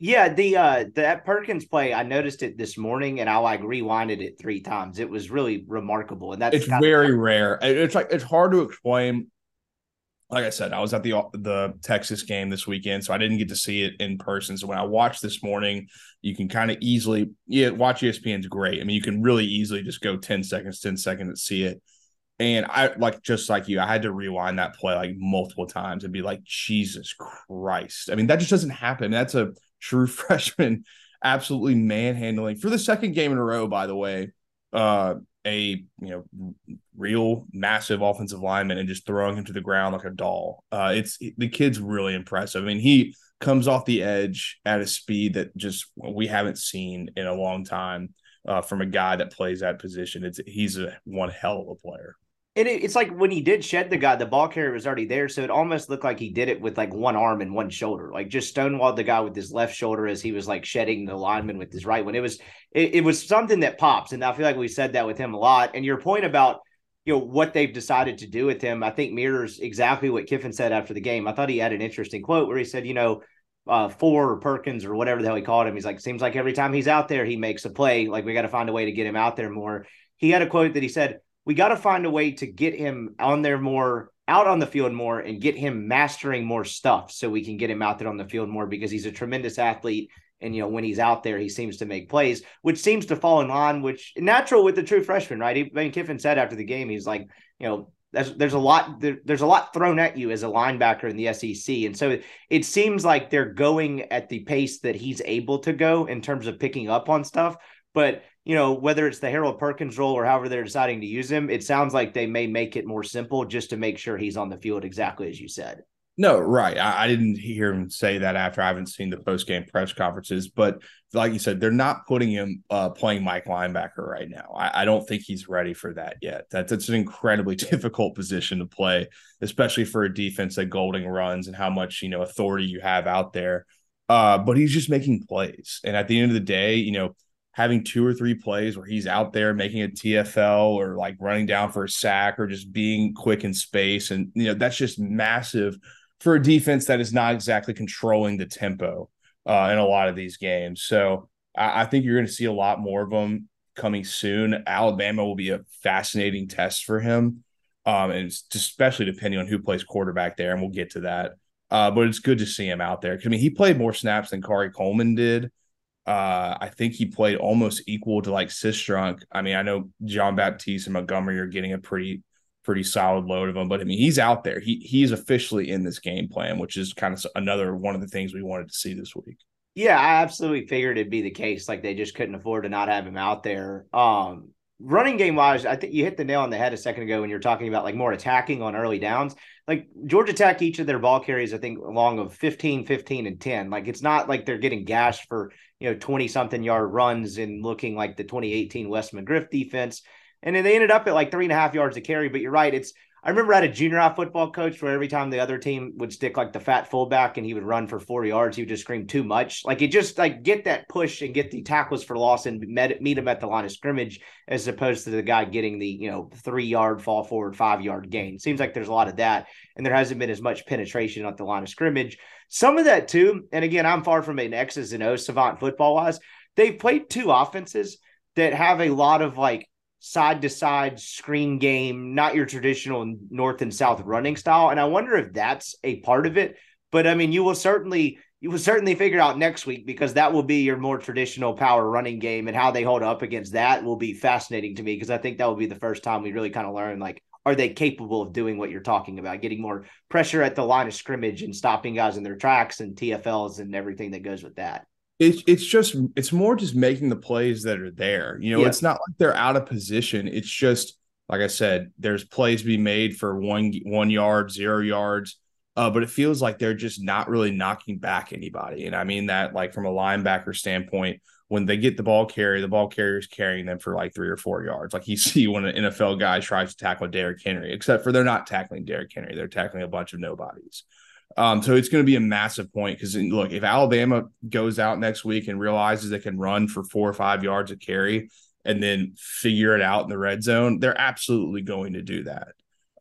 Yeah, the uh that Perkins play, I noticed it this morning, and I like rewinded it three times. It was really remarkable, and that's it's very of- rare. It's like it's hard to explain like I said, I was at the the Texas game this weekend, so I didn't get to see it in person. So when I watched this morning, you can kind of easily yeah, watch ESPN's great. I mean, you can really easily just go 10 seconds, 10 seconds and see it. And I like just like you, I had to rewind that play like multiple times and be like, Jesus Christ. I mean, that just doesn't happen. That's a true freshman absolutely manhandling for the second game in a row, by the way. Uh a you know real massive offensive lineman and just throwing him to the ground like a doll. Uh, it's the kid's really impressive. I mean, he comes off the edge at a speed that just we haven't seen in a long time uh, from a guy that plays that position. It's he's a one hell of a player. It, it's like when he did shed the guy, the ball carrier was already there, so it almost looked like he did it with like one arm and one shoulder, like just stonewalled the guy with his left shoulder as he was like shedding the lineman with his right one. It was it, it was something that pops, and I feel like we said that with him a lot. And your point about you know what they've decided to do with him, I think mirrors exactly what Kiffin said after the game. I thought he had an interesting quote where he said, you know, uh, Four or Perkins or whatever the hell he called him. He's like, seems like every time he's out there, he makes a play. Like we got to find a way to get him out there more. He had a quote that he said, "We got to find a way to get him on there more, out on the field more, and get him mastering more stuff, so we can get him out there on the field more because he's a tremendous athlete." And you know when he's out there, he seems to make plays, which seems to fall in line, which natural with the true freshman, right? He, I mean, Kiffin said after the game, he's like, you know, there's there's a lot there, there's a lot thrown at you as a linebacker in the SEC, and so it, it seems like they're going at the pace that he's able to go in terms of picking up on stuff. But you know whether it's the Harold Perkins role or however they're deciding to use him, it sounds like they may make it more simple just to make sure he's on the field exactly as you said. No, right. I, I, didn't hear him say that after I haven't seen the post game press conferences, but like you said, they're not putting him uh, playing Mike linebacker right now. I, I, don't think he's ready for that yet. That, that's an incredibly difficult position to play, especially for a defense that Golding runs and how much you know authority you have out there. Uh, but he's just making plays, and at the end of the day, you know, having two or three plays where he's out there making a TFL or like running down for a sack or just being quick in space, and you know that's just massive for a defense that is not exactly controlling the tempo uh, in a lot of these games. So I, I think you're going to see a lot more of them coming soon. Alabama will be a fascinating test for him, um, and especially depending on who plays quarterback there, and we'll get to that. Uh, but it's good to see him out there. I mean, he played more snaps than Khari Coleman did. Uh, I think he played almost equal to like Cistrunk. I mean, I know Jean-Baptiste and Montgomery are getting a pretty pretty solid load of him. But I mean, he's out there. He he's officially in this game plan, which is kind of another one of the things we wanted to see this week. Yeah, I absolutely figured it'd be the case. Like they just couldn't afford to not have him out there. Um, running game wise, I think you hit the nail on the head a second ago when you're talking about like more attacking on early downs. Like Georgia Tech, each of their ball carries, I think, along of 15, 15, and 10. Like it's not like they're getting gashed for, you know, 20 something yard runs and looking like the 2018 Wes McGriff defense. And then they ended up at like three and a half yards to carry. But you're right. It's I remember I had a junior high football coach where every time the other team would stick like the fat fullback and he would run for four yards, he would just scream too much. Like it just like get that push and get the tackles for loss and met, meet him at the line of scrimmage as opposed to the guy getting the, you know, three yard fall forward, five yard gain. Seems like there's a lot of that. And there hasn't been as much penetration at the line of scrimmage. Some of that too. And again, I'm far from an X's and O's savant football wise. They've played two offenses that have a lot of like side to side screen game, not your traditional north and south running style. And I wonder if that's a part of it. But I mean, you will certainly you will certainly figure out next week because that will be your more traditional power running game and how they hold up against that will be fascinating to me because I think that will be the first time we really kind of learn like are they capable of doing what you're talking about getting more pressure at the line of scrimmage and stopping guys in their tracks and TFLs and everything that goes with that it's it's just it's more just making the plays that are there. You know, yeah. it's not like they're out of position. It's just like I said, there's plays be made for one one yard, zero yards. Uh, but it feels like they're just not really knocking back anybody. And I mean that like from a linebacker standpoint, when they get the ball carry, the ball carrier is carrying them for like three or four yards. Like you see when an NFL guy tries to tackle Derrick Henry, except for they're not tackling Derrick Henry, they're tackling a bunch of nobodies. Um, so it's going to be a massive point because look, if Alabama goes out next week and realizes they can run for four or five yards of carry and then figure it out in the red zone, they're absolutely going to do that.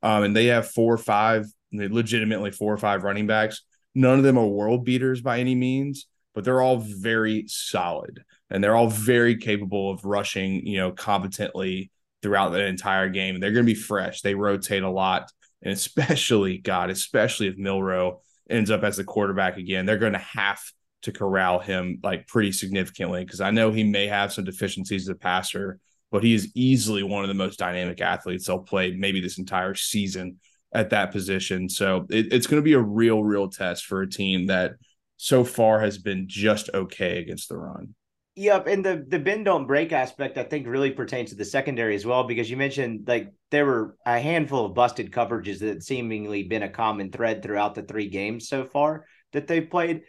Um, and they have four or five, legitimately four or five running backs. None of them are world beaters by any means, but they're all very solid and they're all very capable of rushing, you know, competently throughout the entire game. They're going to be fresh. They rotate a lot and especially God, especially if Milroe ends up as the quarterback again, they're going to have to corral him like pretty significantly because I know he may have some deficiencies as a passer, but he is easily one of the most dynamic athletes they'll play maybe this entire season at that position. So it, it's going to be a real, real test for a team that so far has been just okay against the run. Yep, and the the bend don't break aspect I think really pertains to the secondary as well because you mentioned like there were a handful of busted coverages that seemingly been a common thread throughout the three games so far that they've played,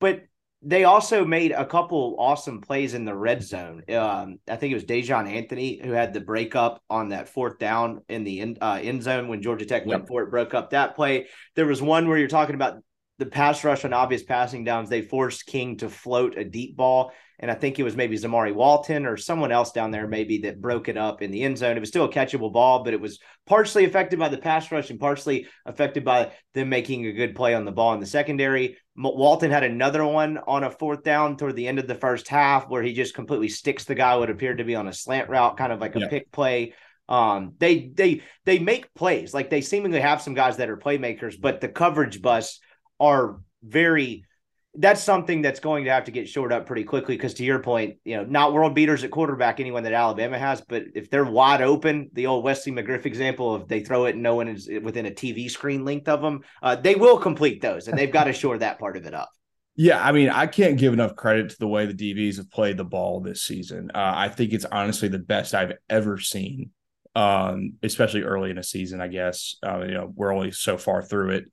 but they also made a couple awesome plays in the red zone. Um, I think it was Daijahn Anthony who had the breakup on that fourth down in the end, uh, end zone when Georgia Tech yep. went for it, broke up that play. There was one where you're talking about the pass rush on obvious passing downs, they forced King to float a deep ball. And I think it was maybe Zamari Walton or someone else down there, maybe that broke it up in the end zone. It was still a catchable ball, but it was partially affected by the pass rush and partially affected by them making a good play on the ball in the secondary. Walton had another one on a fourth down toward the end of the first half where he just completely sticks the guy what appeared to be on a slant route, kind of like a yeah. pick play. Um, they they they make plays like they seemingly have some guys that are playmakers, but the coverage busts are very that's something that's going to have to get shored up pretty quickly because to your point, you know, not world beaters at quarterback, anyone that Alabama has, but if they're wide open, the old Wesley McGriff example of they throw it and no one is within a TV screen length of them, uh, they will complete those and they've got to shore that part of it up. Yeah, I mean, I can't give enough credit to the way the DBs have played the ball this season. Uh, I think it's honestly the best I've ever seen, um, especially early in a season. I guess uh, you know we're only so far through it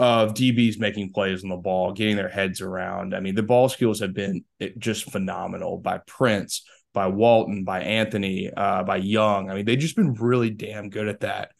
of DBs making plays on the ball, getting their heads around. I mean, the ball skills have been just phenomenal by Prince, by Walton, by Anthony, uh, by Young. I mean, they've just been really damn good at that.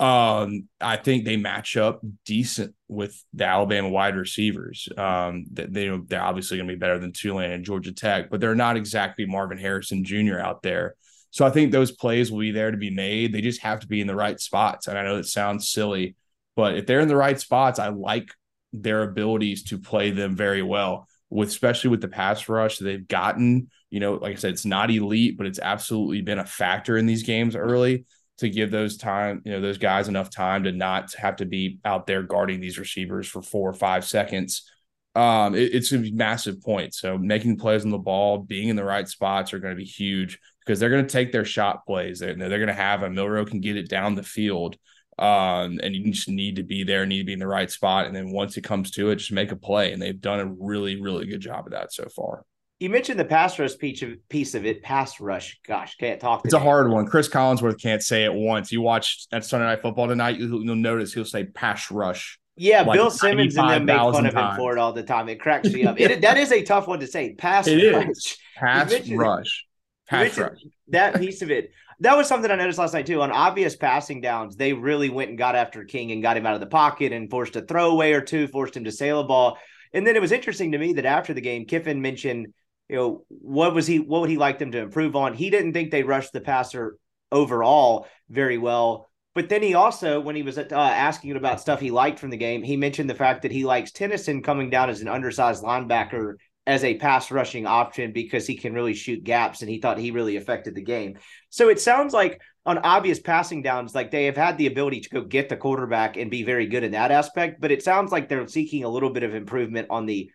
Um, I think they match up decent with the Alabama wide receivers. Um, they, they're obviously going to be better than Tulane and Georgia Tech, but they're not exactly Marvin Harrison Jr. out there. So I think those plays will be there to be made. They just have to be in the right spots. And I know it sounds silly, but if they're in the right spots, I like their abilities to play them very well. With especially with the pass rush they've gotten, you know, like I said, it's not elite, but it's absolutely been a factor in these games early to give those time, you know, those guys enough time to not have to be out there guarding these receivers for four or five seconds. Um, it, it's a massive point. So making plays on the ball, being in the right spots are going to be huge because they're going to take their shot plays. They're, they're going to have a Milroe can get it down the field. Um, and you just need to be there, need to be in the right spot. And then once it comes to it, just make a play. And they've done a really, really good job of that so far. You mentioned the pass rush piece of, piece of it. Pass rush. Gosh, can't talk. It's a hard one. Chris Collinsworth can't say it once. You watch at Sunday Night Football tonight, you'll, you'll notice he'll say pass rush. Yeah, like Bill Simmons and them make fun of him for it all the time. It cracks me up. It, that is a tough one to say. Pass it rush. Is. Pass rush. Pass rush. That piece of it that was something I noticed last night too. On obvious passing downs, they really went and got after King and got him out of the pocket and forced a throwaway or two, forced him to sail a ball. And then it was interesting to me that after the game, Kiffin mentioned, you know, what was he, what would he like them to improve on? He didn't think they rushed the passer overall very well. But then he also, when he was uh, asking about stuff he liked from the game, he mentioned the fact that he likes Tennyson coming down as an undersized linebacker as a pass rushing option because he can really shoot gaps and he thought he really affected the game. So it sounds like on obvious passing downs, like they have had the ability to go get the quarterback and be very good in that aspect, but it sounds like they're seeking a little bit of improvement on the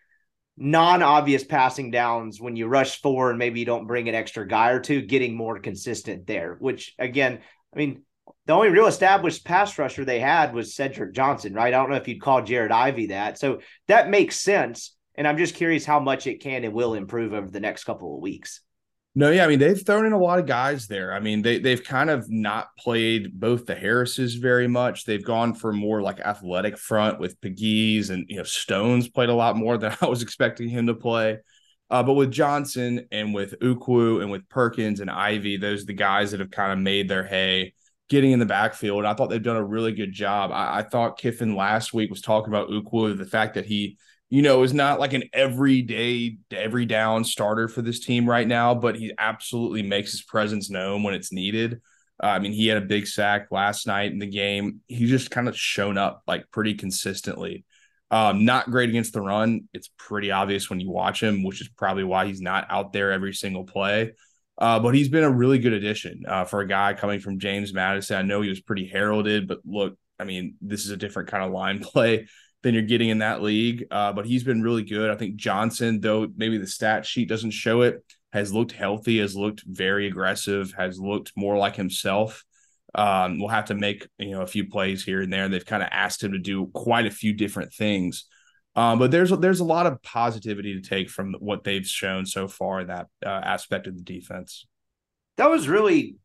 non-obvious passing downs when you rush four and maybe you don't bring an extra guy or two, getting more consistent there, which again, I mean, the only real established pass rusher they had was Cedric Johnson, right? I don't know if you'd call Jared Ivey that. So that makes sense and I'm just curious how much it can and will improve over the next couple of weeks. No, yeah, I mean they've thrown in a lot of guys there. I mean they they've kind of not played both the Harrises very much. They've gone for more like athletic front with Pegues and you know Stones played a lot more than I was expecting him to play. Uh, but with Johnson and with Ukwu and with Perkins and Ivey, those are the guys that have kind of made their hay getting in the backfield. I thought they've done a really good job. I, I thought Kiffin last week was talking about Ukwu, the fact that he you know, is not like an everyday, every down starter for this team right now, but he absolutely makes his presence known when it's needed. Uh, I mean, he had a big sack last night in the game. He just kind of shown up like pretty consistently. Um, not great against the run. It's pretty obvious when you watch him, which is probably why he's not out there every single play. Uh, but he's been a really good addition uh, for a guy coming from James Madison. I know he was pretty heralded, but look, I mean, this is a different kind of line play than you're getting in that league. Uh, but he's been really good. I think Johnson, though maybe the stat sheet doesn't show it, has looked healthy, has looked very aggressive, has looked more like himself. Um, we'll have to make you know a few plays here and there. They've kind of asked him to do quite a few different things. Um, but there's there's a lot of positivity to take from what they've shown so far in that uh, aspect of the defense. That was really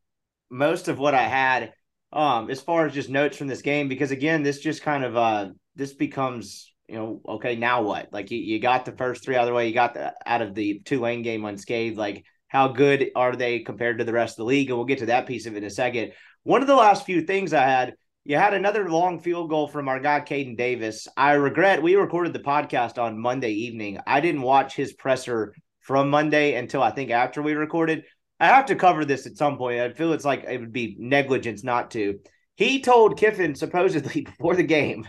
most of what I had um, as far as just notes from this game because again, this just kind of uh, this becomes you know okay now what like you, you got the first three out of the way you got the out of the Tulane game unscathed like how good are they compared to the rest of the league and we'll get to that piece of it in a second one of the last few things i had You had another long field goal from our guy Caden Davis. I regret we recorded the podcast on Monday evening. I didn't watch his presser from Monday until I think after we recorded. I have to cover this at some point. I feel it's like it would be negligence not to. He told Kiffin supposedly before the game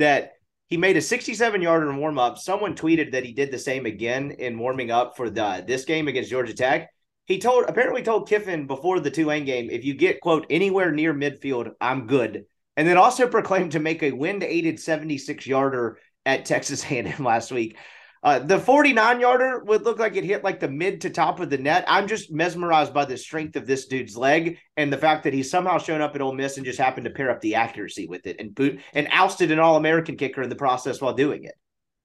that he made a 67 yarder in warm up. Someone tweeted that he did the same again in warming up for the this game against Georgia Tech. He told apparently told Kiffin before the Tulane game, if you get quote anywhere near midfield, I'm good. And then also proclaimed to make a wind aided 76 yarder at Texas A&M last week. Uh, the 49 yarder would look like it hit like the mid to top of the net. I'm just mesmerized by the strength of this dude's leg and the fact that he's somehow shown up at Ole Miss and just happened to pair up the accuracy with it and boot and ousted an All American kicker in the process while doing it.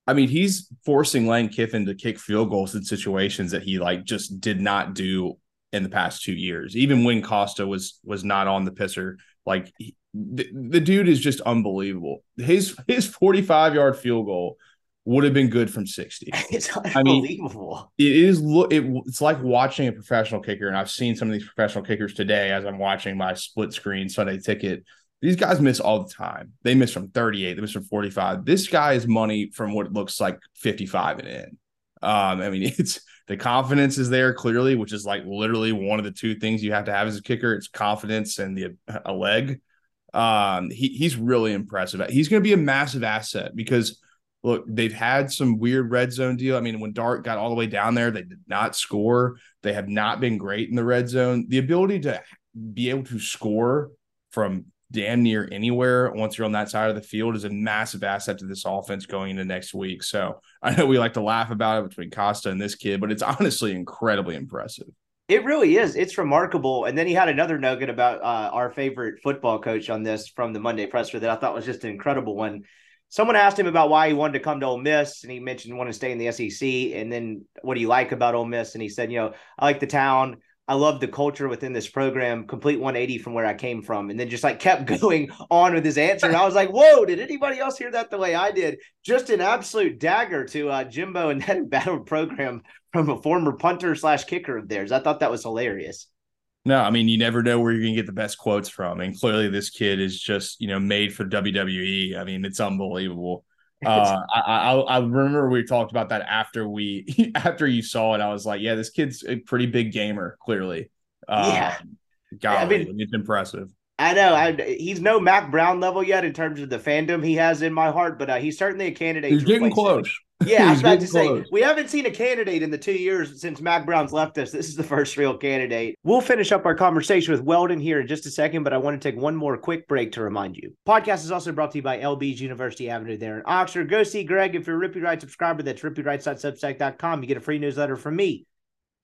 I mean, he's forcing Lane Kiffin to kick field goals in situations that he like just did not do in the past two years. Even when Costa was was not on the pisser, like he, the, the dude is just unbelievable. His his 45 yard field goal would have been good from 60. It's unbelievable. I mean, it is look it, it's like watching a professional kicker and I've seen some of these professional kickers today as I'm watching my split screen Sunday ticket these guys miss all the time. They miss from 38, they miss from 45. This guy is money from what looks like 55 and in. Um, I mean, it's the confidence is there clearly, which is like literally one of the two things you have to have as a kicker. It's confidence and the a leg. Um, he, he's really impressive. He's going to be a massive asset because look, they've had some weird red zone deal. I mean, when Dart got all the way down there, they did not score. They have not been great in the red zone. The ability to be able to score from damn near anywhere once you're on that side of the field is a massive asset to this offense going into next week. So I know we like to laugh about it between Costa and this kid, but it's honestly incredibly impressive. It really is. It's remarkable. And then he had another nugget about uh, our favorite football coach on this from the Monday presser that I thought was just an incredible one. Someone asked him about why he wanted to come to Ole Miss, and he mentioned wanted to stay in the SEC. And then, what do you like about Ole Miss? And he said, you know, I like the town. I love the culture within this program, complete 180 from where I came from, and then just like kept going on with his answer. And I was like, whoa, did anybody else hear that the way I did? Just an absolute dagger to uh, Jimbo and that battle program from a former punter slash kicker of theirs. I thought that was hilarious. No, I mean, you never know where you're going to get the best quotes from. And clearly, this kid is just, you know, made for WWE. I mean, it's unbelievable. Uh, I, I, I remember we talked about that after we after you saw it. I was like, yeah, this kid's a pretty big gamer. Clearly, uh, yeah. Golly, I mean, it's impressive. I know. I, he's no Mac Brown level yet in terms of the fandom he has in my heart, but uh, he's certainly a candidate. He's getting close. Yeah, I was about to say we haven't seen a candidate in the two years since Mac Brown's left us. This is the first real candidate. We'll finish up our conversation with Weldon here in just a second, but I want to take one more quick break to remind you. Podcast is also brought to you by LB's University Avenue there in Oxford. Go see Greg if you're a Rippee Writes subscriber. That's rippeewrites.substack.com. You get a free newsletter from me,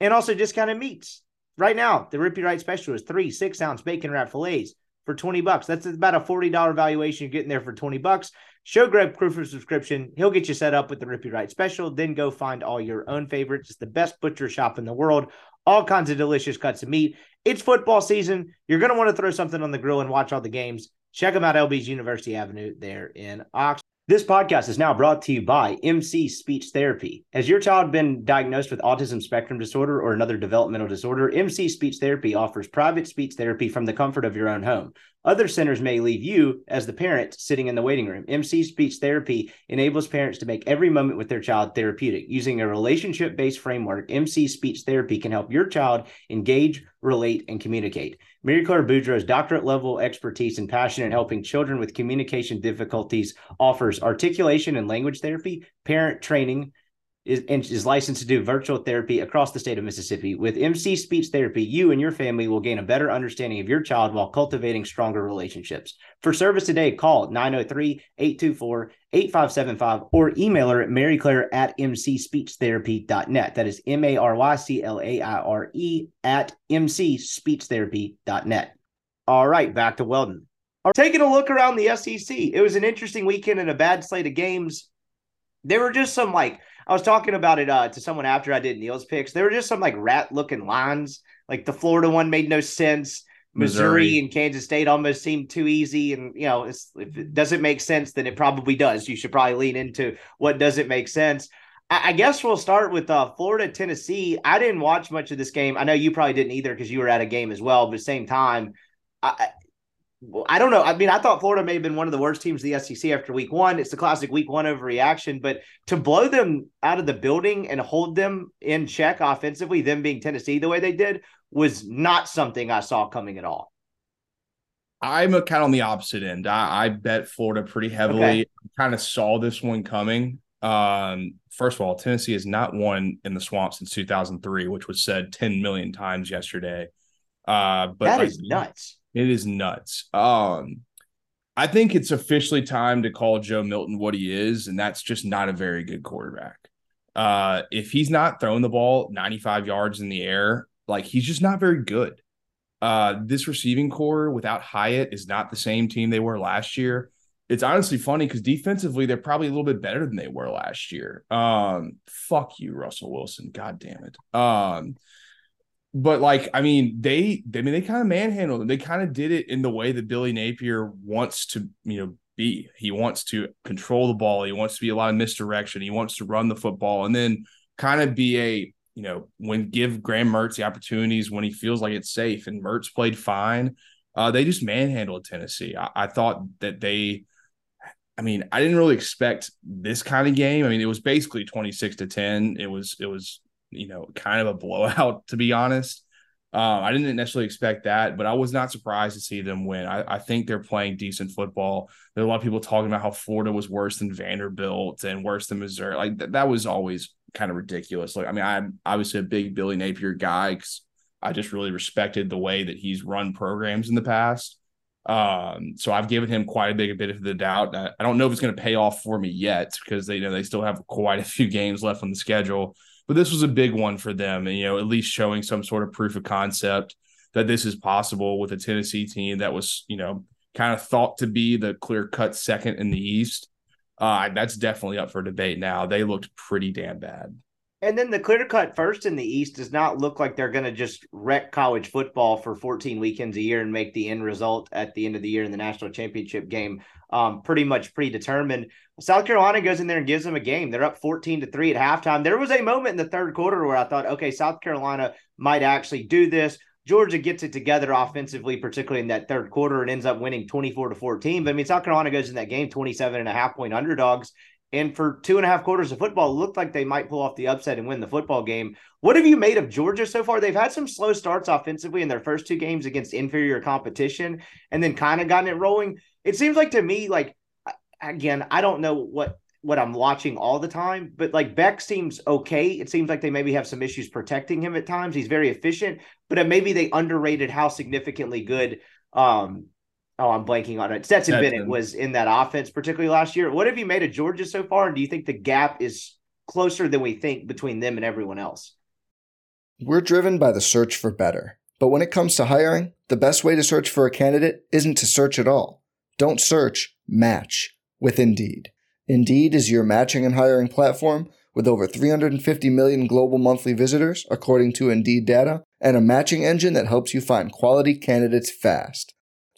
and also discounted meats. Right now, the Rippee Writes special is three six ounce bacon wrap fillets for 20 bucks. That's about a $40 valuation you're getting there for 20 bucks. Show Greg proof of subscription. He'll get you set up with the Rippee Writes special. Then go find all your own favorites. It's the best butcher shop in the world. All kinds of delicious cuts of meat. It's football season. You're going to want to throw something on the grill and watch all the games. Check them out, LB's University Avenue there in Oxford. This podcast is now brought to you by MC Speech Therapy. Has your child been diagnosed with autism spectrum disorder or another developmental disorder? MC Speech Therapy offers private speech therapy from the comfort of your own home. Other centers may leave you, as the parent, sitting in the waiting room. MC Speech Therapy enables parents to make every moment with their child therapeutic. Using a relationship based framework, MC Speech Therapy can help your child engage, relate, and communicate. Mary Claire Boudreau's doctorate level expertise and passion in helping children with communication difficulties offers articulation and language therapy, parent training, is, is licensed to do virtual therapy across the state of Mississippi. With MC Speech Therapy, you and your family will gain a better understanding of your child while cultivating stronger relationships. For service today, call 903 824 8575 or email her at maryclaire at mcspeechtherapy.net. That is M A R Y C L A I R E at mcspeechtherapy.net. All right, back to Weldon. Taking a look around the SEC, it was an interesting weekend and a bad slate of games. There were just some like I was talking about it uh, to someone after I did Neil's picks. There were just some like rat looking lines. Like the Florida one made no sense. Missouri, Missouri, and Kansas State almost seemed too easy. And, you know, if it doesn't make sense, then it probably does. You should probably lean into what doesn't make sense. I, I guess we'll start with uh, Florida, Tennessee. I didn't watch much of this game. I know you probably didn't either because you were at a game as well. But the same time, I, I don't know. I mean, I thought Florida may have been one of the worst teams of the SEC after week one. It's the classic week one overreaction, but to blow them out of the building and hold them in check offensively, them being Tennessee the way they did, was not something I saw coming at all. I'm a kind of on the opposite end. I, I bet Florida pretty heavily. Okay. Kind of saw this one coming. Um, first of all, Tennessee has not won in the swamp since 2003, which was said 10 million times yesterday. Uh, but that like, is nuts. It is nuts. Um, I think it's officially time to call Joe Milton what he is, and that's just not a very good quarterback. Uh, if he's not throwing the ball 95 yards in the air, like he's just not very good. Uh, this receiving corps without Hyatt is not the same team they were last year. It's honestly funny because defensively they're probably a little bit better than they were last year. Um, fuck you, Russell Wilson. God damn it. Um, but like I mean, they, they I mean they kind of manhandled them. They kind of did it in the way that Billy Napier wants to, you know, be. He wants to control the ball. He wants to be a lot of misdirection. He wants to run the football and then kind of be a, you know, when give Graham Mertz the opportunities when he feels like it's safe. And Mertz played fine. Uh, they just manhandled Tennessee. I, I thought that they. I mean, I didn't really expect this kind of game. I mean, it was basically 26 to 10. It was it was you know, kind of a blowout, to be honest. Um, I didn't necessarily expect that, but I was not surprised to see them win. I, I, think they're playing decent football. There are a lot of people talking about how Florida was worse than Vanderbilt and worse than Missouri. Like th- that was always kind of ridiculous. Like, I mean, I'm obviously a big Billy Napier guy because I just really respected the way that he's run programs in the past. Um, so I've given him quite a big bit of the doubt. I, I don't know if it's going to pay off for me yet because they you know they still have quite a few games left on the schedule but this was a big one for them, and you know, at least showing some sort of proof of concept that this is possible with a Tennessee team that was, you know, kind of thought to be the clear cut second in the East. Uh, that's definitely up for debate now. They looked pretty damn bad. And then the clear cut first in the East does not look like they're going to just wreck college football for 14 weekends a year and make the end result at the end of the year in the national championship game um, pretty much predetermined. South Carolina goes in there and gives them a game. They're up 14 to 3 at halftime. There was a moment in the third quarter where I thought, okay, South Carolina might actually do this. Georgia gets it together offensively, particularly in that third quarter, and ends up winning 24 to 14. But I mean, South Carolina goes in that game 27 and a half point underdogs. And for two and a half quarters of football, looked like they might pull off the upset and win the football game. What have you made of Georgia so far? They've had some slow starts offensively in their first two games against inferior competition and then kind of gotten it rolling. It seems like to me, like, again, I don't know what what I'm watching all the time, but like Beck seems okay. It seems like they maybe have some issues protecting him at times. He's very efficient, but maybe they underrated how significantly good um, oh, I'm blanking on it. Stetson, Stetson Bennett was in that offense, particularly last year. What have you made of Georgia so far? And do you think the gap is closer than we think between them and everyone else? We're driven by the search for better. But when it comes to hiring, the best way to search for a candidate isn't to search at all. Don't search, match with Indeed. Indeed is your matching and hiring platform with over 350 million global monthly visitors, according to Indeed data, and a matching engine that helps you find quality candidates fast.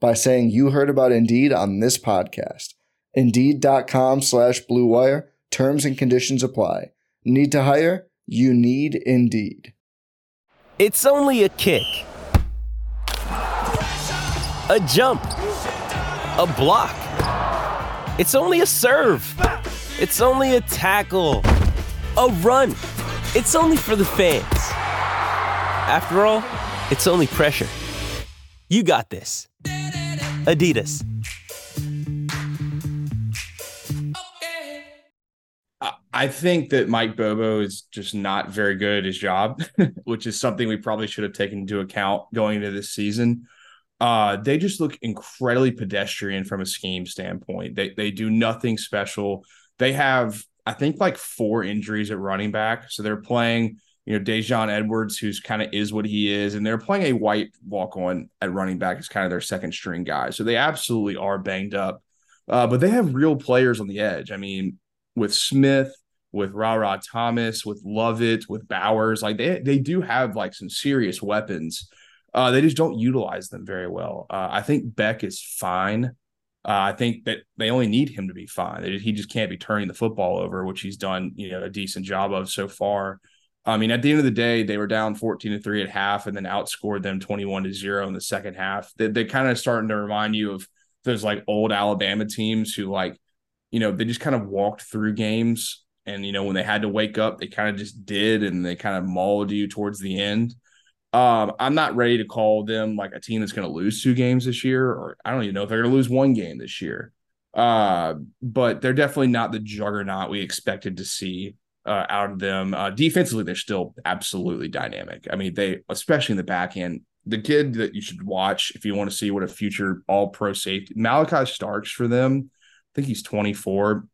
by saying you heard about Indeed on this podcast. Indeed.com slash Blue Wire. Terms and conditions apply. Need to hire? You need Indeed. It's only a kick, a jump, a block. It's only a serve. It's only a tackle, a run. It's only for the fans. After all, it's only pressure. You got this. Adidas. I think that Mike Bobo is just not very good at his job, which is something we probably should have taken into account going into this season. Uh, they just look incredibly pedestrian from a scheme standpoint. They they do nothing special. They have, I think, like four injuries at running back. So they're playing you know, Daijun Edwards, who's kind of is what he is, and they're playing a white walk on at running back as kind of their second string guy. So they absolutely are banged up. Uh, but they have real players on the edge. I mean, with Smith, with Rara Thomas, with Lovett, with Bowers, like they they do have like some serious weapons. Uh, they just don't utilize them very well. Uh, I think Beck is fine. Uh, I think that they only need him to be fine. He just can't be turning the football over, which he's done, you know, a decent job of so far. I mean, at the end of the day, they were down 14 to 3 at half and then outscored them 21 to 0 in the second half. They, they kind of starting to remind you of those like old Alabama teams who, like, you know, they just kind of walked through games. And, you know, when they had to wake up, they kind of just did and they kind of mauled you towards the end. Um, I'm not ready to call them like a team that's going to lose two games this year, or I don't even know if they're going to lose one game this year. Uh, but they're definitely not the juggernaut we expected to see uh, out of them. Uh, defensively, they're still absolutely dynamic. I mean, they, especially in the back end, the kid that you should watch if you want to see what a future all pro safety, Malaki Starks for them, I think he's 24,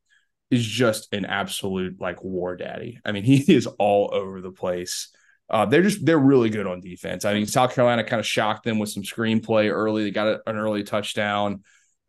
is just an absolute like war daddy. I mean, he is all over the place. Uh, they're just they're really good on defense. I mean, South Carolina kind of shocked them with some screenplay early. They got an early touchdown.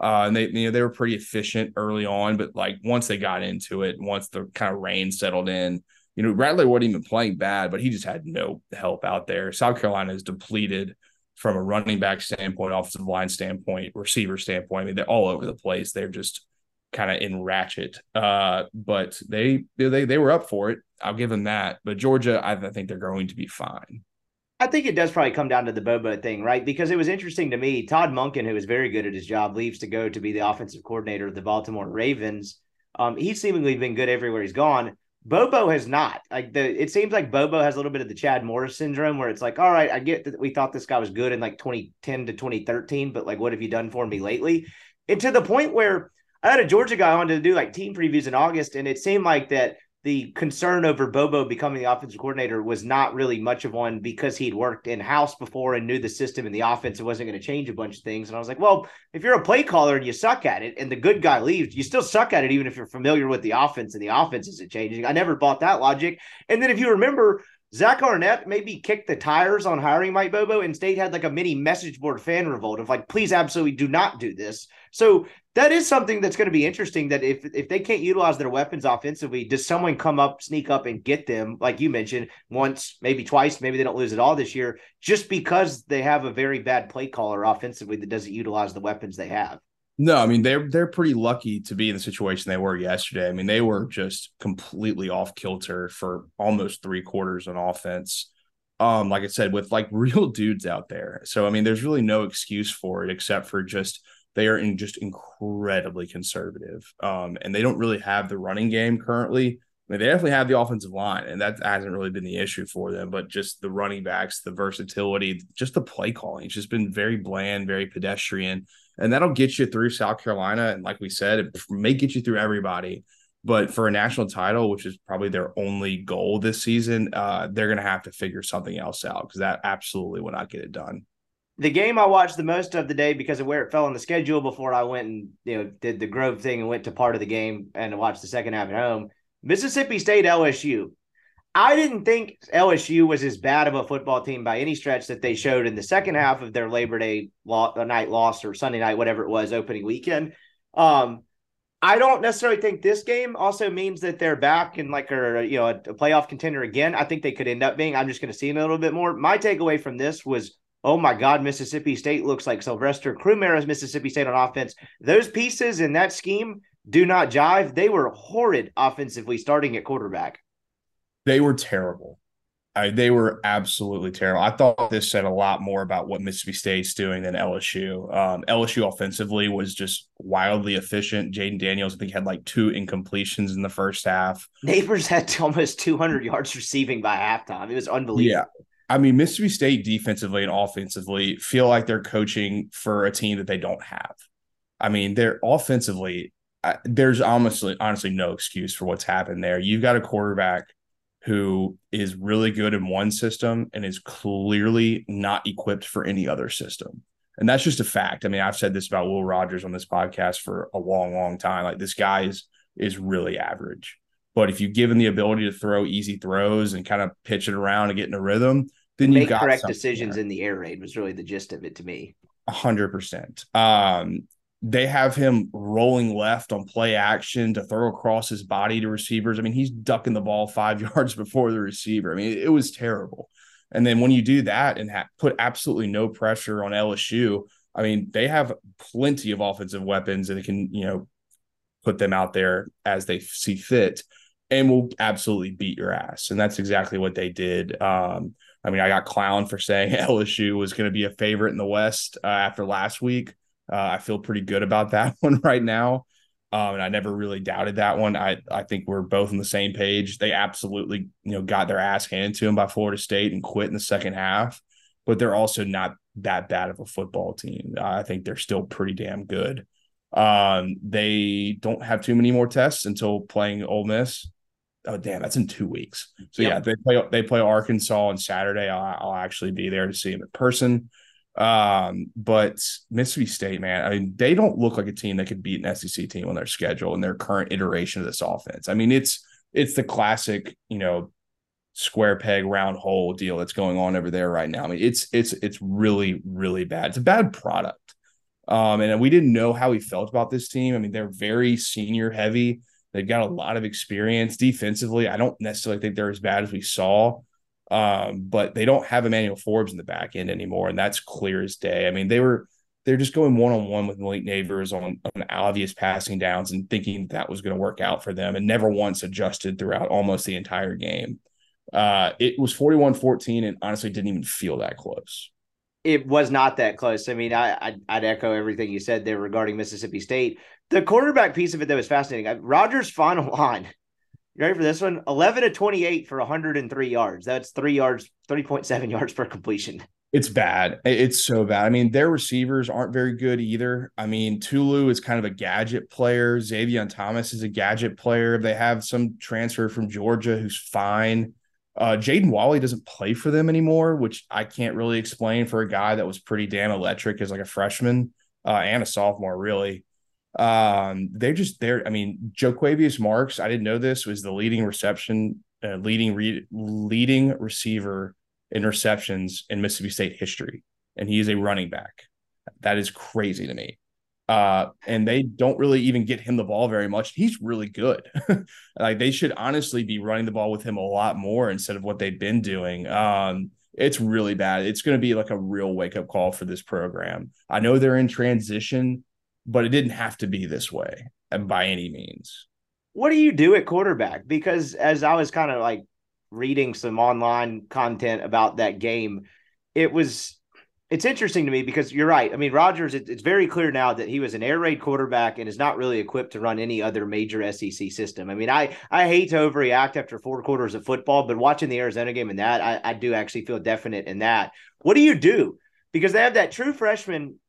Uh, and they you know they were pretty efficient early on, but like once they got into it, once the kind of rain settled in, you know Rattler wasn't even playing bad, but he just had no help out there. South Carolina is depleted from a running back standpoint, offensive line standpoint, receiver standpoint. I mean, they're all over the place. They're just kind of in ratchet. Uh, but they they they were up for it. I'll give them that. But Georgia, I, I think they're going to be fine. I think it does probably come down to the Bobo thing, right? Because it was interesting to me. Todd Monken, who is very good at his job, leaves to go to be the offensive coordinator of the Baltimore Ravens. Um, he's seemingly been good everywhere he's gone. Bobo has not. Like the, it seems like Bobo has a little bit of the Chad Morris syndrome, where it's like, all right, I get that we thought this guy was good in like 2010 to 2013, but like, what have you done for me lately? And to the point where I had a Georgia guy on to do like team previews in August, and it seemed like that the concern over Bobo becoming the offensive coordinator was not really much of one because he'd worked in house before and knew the system and the offense and wasn't going to change a bunch of things. And I was like, well, if you're a play caller and you suck at it and the good guy leaves, you still suck at it, even if you're familiar with the offense and the offense isn't changing. I never bought that logic. And then if you remember, Zach Arnett maybe kicked the tires on hiring Mike Bobo, and State had like a mini message board fan revolt of like, please absolutely do not do this. So that is something that's going to be interesting. That if if they can't utilize their weapons offensively, does someone come up, sneak up, and get them? Like you mentioned, once, maybe twice, maybe they don't lose it all this year, just because they have a very bad play caller offensively that doesn't utilize the weapons they have. No, I mean they're they're pretty lucky to be in the situation they were yesterday. I mean they were just completely off kilter for almost three quarters on offense. Um, like I said, with like real dudes out there. So I mean, there's really no excuse for it except for just they are in just incredibly conservative. Um, and they don't really have the running game currently. I mean, they definitely have the offensive line, and that hasn't really been the issue for them. But just the running backs, the versatility, just the play calling, it's just been very bland, very pedestrian, and that'll get you through South Carolina. And like we said, it may get you through everybody. But for a national title, which is probably their only goal this season, uh, they're going to have to figure something else out because that absolutely will not get it done the game I watched the most of the day because of where it fell on the schedule before I went and you know did the Grove thing and went to part of the game and watched the second half at home. Mississippi State LSU. I didn't think LSU was as bad of a football team by any stretch that they showed in the second half of their Labor Day night loss or Sunday night, whatever it was, opening weekend. Um, I don't necessarily think this game also means that they're back and like a you know a, a playoff contender again. I think they could end up being. I'm just going to see them a little bit more. My takeaway from this was oh my God, Mississippi State looks like Sylvester Croom era's Mississippi State on offense. Those pieces in that scheme do not jive. They were horrid offensively starting at quarterback. They were terrible. I, they were absolutely terrible. I thought this said a lot more about what Mississippi State's doing than LSU. Um, LSU offensively was just wildly efficient. Jayden Daniels, I think, had like two incompletions in the first half. Nabers had almost 200 yards receiving by halftime. It was unbelievable. Yeah. I mean, Mississippi State defensively and offensively feel like they're coaching for a team that they don't have. I mean, they're offensively, there's honestly, honestly no excuse for what's happened there. You've got a quarterback who is really good in one system and is clearly not equipped for any other system. And that's just a fact. I mean, I've said this about Will Rogers on this podcast for a long, long time. Like this guy is is really average. But if you give him the ability to throw easy throws and kind of pitch it around and get in a rhythm, then you Make correct decisions there. in the air raid was really the gist of it to me. A hundred percent. Um, they have him rolling left on play action to throw across his body to receivers. I mean, he's ducking the ball five yards before the receiver. I mean, it, was terrible. And then when you do that and ha- put absolutely no pressure on LSU, I mean, they have plenty of offensive weapons and they can, you know, put them out there as they see fit and will absolutely beat your ass. And that's exactly what they did. Um, I mean, I got clown for saying LSU was going to be a favorite in the West uh, after last week. Uh, I feel pretty good about that one right now. Um, and I never really doubted that one. I, I think we're both on the same page. They absolutely, you know, got their ass handed to them by Florida State and quit in the second half, but they're also not that bad of a football team. I think they're still pretty damn good. Um, they don't have too many more tests until playing Ole Miss. Oh damn, that's in two weeks. So Yep. yeah, they play they play Arkansas on Saturday. I'll, I'll actually be there to see them in person. Um, but Mississippi State, man, I mean, they don't look like a team that could beat an SEC team on their schedule and their current iteration of this offense. I mean, it's it's the classic, you know, square peg round hole deal that's going on over there right now. I mean, it's it's it's really really bad. It's a bad product. Um, and we didn't know how he felt about this team. I mean, they're very senior heavy. They've got a lot of experience defensively. I don't necessarily think they're as bad as we saw. Um, but they don't have Emmanuel Forbes in the back end anymore, and that's clear as day. I mean, they were they're just going one on one with Malik Nabers on, on obvious passing downs and thinking that was going to work out for them, and never once adjusted throughout almost the entire game. Uh, it was 41 14 and honestly didn't even feel that close. It was not that close. I mean, I, I I'd echo everything you said there regarding Mississippi State. The quarterback piece of it that was fascinating. Uh, Rogers' final line. You ready for this one? Eleven to twenty-eight for 103 yards. That's three yards, 3.7 yards per completion. It's bad. It's so bad. I mean, their receivers aren't very good either. I mean, Tulu is kind of a gadget player. Xavier Thomas is a gadget player. They have some transfer from Georgia who's fine. Uh, Jaden Walley doesn't play for them anymore, which I can't really explain for a guy that was pretty damn electric as like a freshman uh, and a sophomore, really. Um, they're just there. I mean, Jo'quavious Marks, I didn't know this, was the leading reception, uh, leading re- leading receiver in receptions in Mississippi State history, and he is a running back. That is crazy to me. Uh, and they don't really even get him the ball very much. He's really good. like they should honestly be running the ball with him a lot more instead of what they've been doing. Um, it's really bad. It's going to be like a real wake up call for this program. I know they're in transition, but it didn't have to be this way and by any means. What do you do at quarterback? Because as I was kind of like reading some online content about that game, it was it's interesting to me because you're right. I mean, Rogers, it, it's very clear now that he was an air raid quarterback and is not really equipped to run any other major SEC system. I mean, I I hate to overreact after four quarters of football, but watching the Arizona game and that, I, I do actually feel definite in that. What do you do? Because they have that true freshman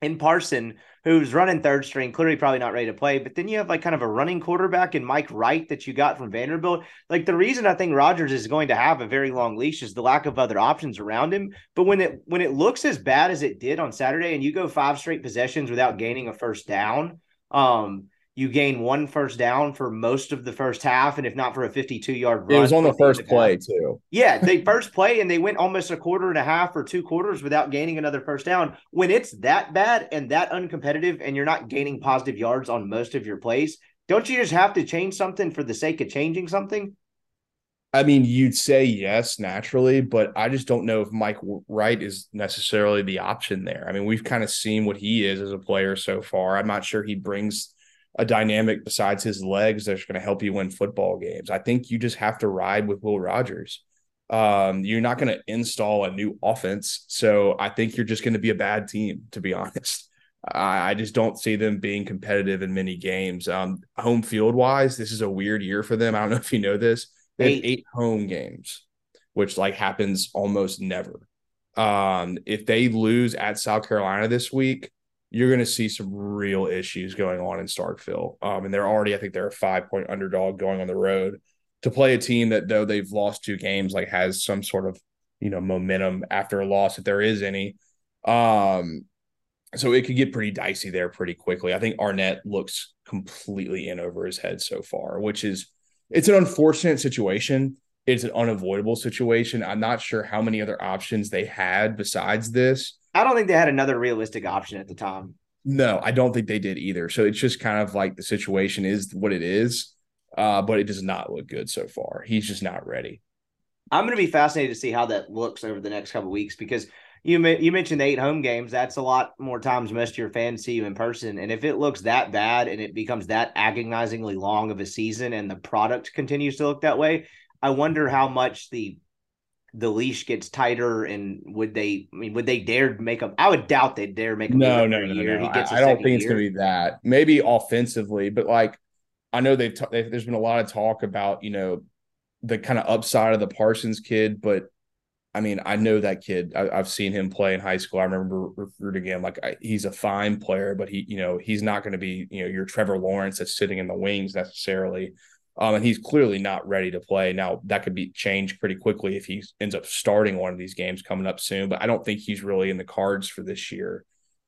in Parson who's running third string, clearly probably not ready to play. But then you have like kind of a running quarterback in Mike Wright that you got from Vanderbilt. Like the reason I think Rogers is going to have a very long leash is the lack of other options around him. But when it when it looks as bad as it did on Saturday, and you go five straight possessions without gaining a first down, um, you gain one first down for most of the first half, and if not for a 52 yard run. It was on the first of play too. Yeah, they first play and they went almost a quarter and a half or two quarters without gaining another first down. When it's that bad and that uncompetitive and you're not gaining positive yards on most of your plays, don't you just have to change something for the sake of changing something? I mean, you'd say yes naturally, but I just don't know if Mike Wright is necessarily the option there. I mean, we've kind of seen what he is as a player so far. I'm not sure he brings a dynamic besides his legs that's going to help you win football games. I think you just have to ride with Will Rogers. Um, you're not going to install a new offense, so I think you're just going to be a bad team, to be honest. I, I just don't see them being competitive in many games. Um, home field wise, this is a weird year for them. I don't know if you know this. They have Eight. eight home games, which like happens almost never. Um, if they lose at South Carolina this week, you're going to see some real issues going on in Starkville. Um, and they're already, I think they're a five point underdog going on the road to play a team that though they've lost two games, like has some sort of you know momentum after a loss if there is any. Um, so it could get pretty dicey there pretty quickly. I think Arnett looks completely in over his head so far, which is it's an unfortunate situation. It's an unavoidable situation. I'm not sure how many other options they had besides this. I don't think they had another realistic option at the time. No, I don't think they did either. So it's just kind of like the situation is what it is, uh, but it does not look good so far. He's just not ready. I'm going to be fascinated to see how that looks over the next couple weeks because you you mentioned eight home games. That's a lot more times most of your fans see you in person. And if it looks that bad and it becomes that agonizingly long of a season, and the product continues to look that way, I wonder how much the the leash gets tighter and would they I mean would they dare make up I would doubt they'd dare make a no no no, no. Gets I, I don't think it's gonna be that maybe offensively but like I know they've, t- they've there's been a lot of talk about you know the kind of upside of the Parsons kid but I mean, I know that kid. I, have seen him play in high school. I remember recruiting him. Like I, he's a fine player, but he, you know, he's not going to be, you know, your Trevor Lawrence that's sitting in the wings necessarily. Um, and he's clearly not ready to play. Now that could be changed pretty quickly if he ends up starting one of these games coming up soon. But I don't think he's really in the cards for this year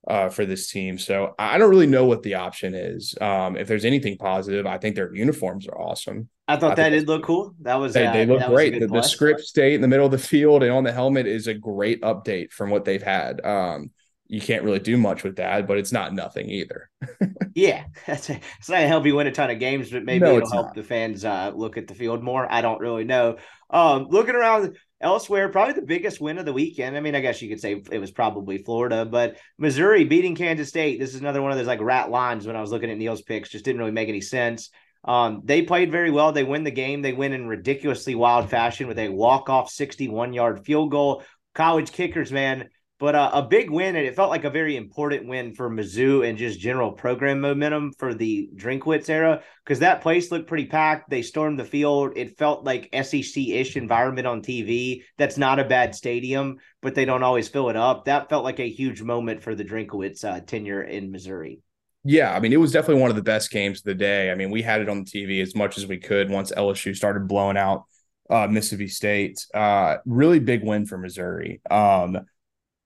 uh, for this team. So I don't really know what the option is. Um, if there's anything positive, I think their uniforms are awesome. I thought I that did look cool. That was they, uh, they look great. The, the, script state in the middle of the field and on the helmet is a great update from what they've had. Um, you can't really do much with that, but it's not nothing either. yeah, that's a, it's not gonna help you win a ton of games, but maybe no, it'll help not. the fans uh, look at the field more. I don't really know. Um, looking around Elsewhere, probably the biggest win of the weekend. I mean, I guess you could say it was probably Florida, but Missouri beating Kansas State. This is another one of those like rat lines when I was looking at Neil's picks, just didn't really make any sense. Um, they played very well. They win the game. They win in ridiculously wild fashion with a walk off 61 yard field goal. College kickers, man, but uh, a big win, and it felt like a very important win for Mizzou and just general program momentum for the Drinkwitz era because that place looked pretty packed. They stormed the field. It felt like SEC ish environment on TV. That's not a bad stadium, but they don't always fill it up. That felt like a huge moment for the Drinkwitz uh, tenure in Missouri. Yeah, I mean, it was definitely one of the best games of the day. I mean, we had it on the TV as much as we could once LSU started blowing out uh, Mississippi State. Uh, really big win for Missouri. Um,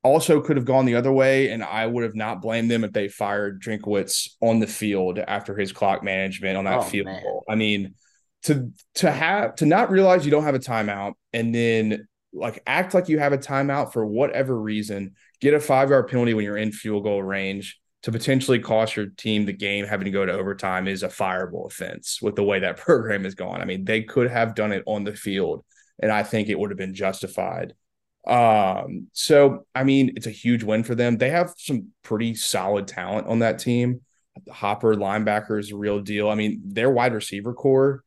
also could have gone the other way, and I would have not blamed them if they fired Drinkwitz on the field after his clock management on that oh, field man. goal. I mean, to to have to not realize you don't have a timeout and then like act like you have a timeout for whatever reason, get a five yard penalty when you're in field goal range to potentially cost your team the game having to go to overtime is a fireable offense with the way that program is going. I mean, they could have done it on the field, and I think it would have been justified. Um, so I mean, it's a huge win for them. They have some pretty solid talent on that team. Hopper linebacker is a real deal. I mean, their wide receiver corps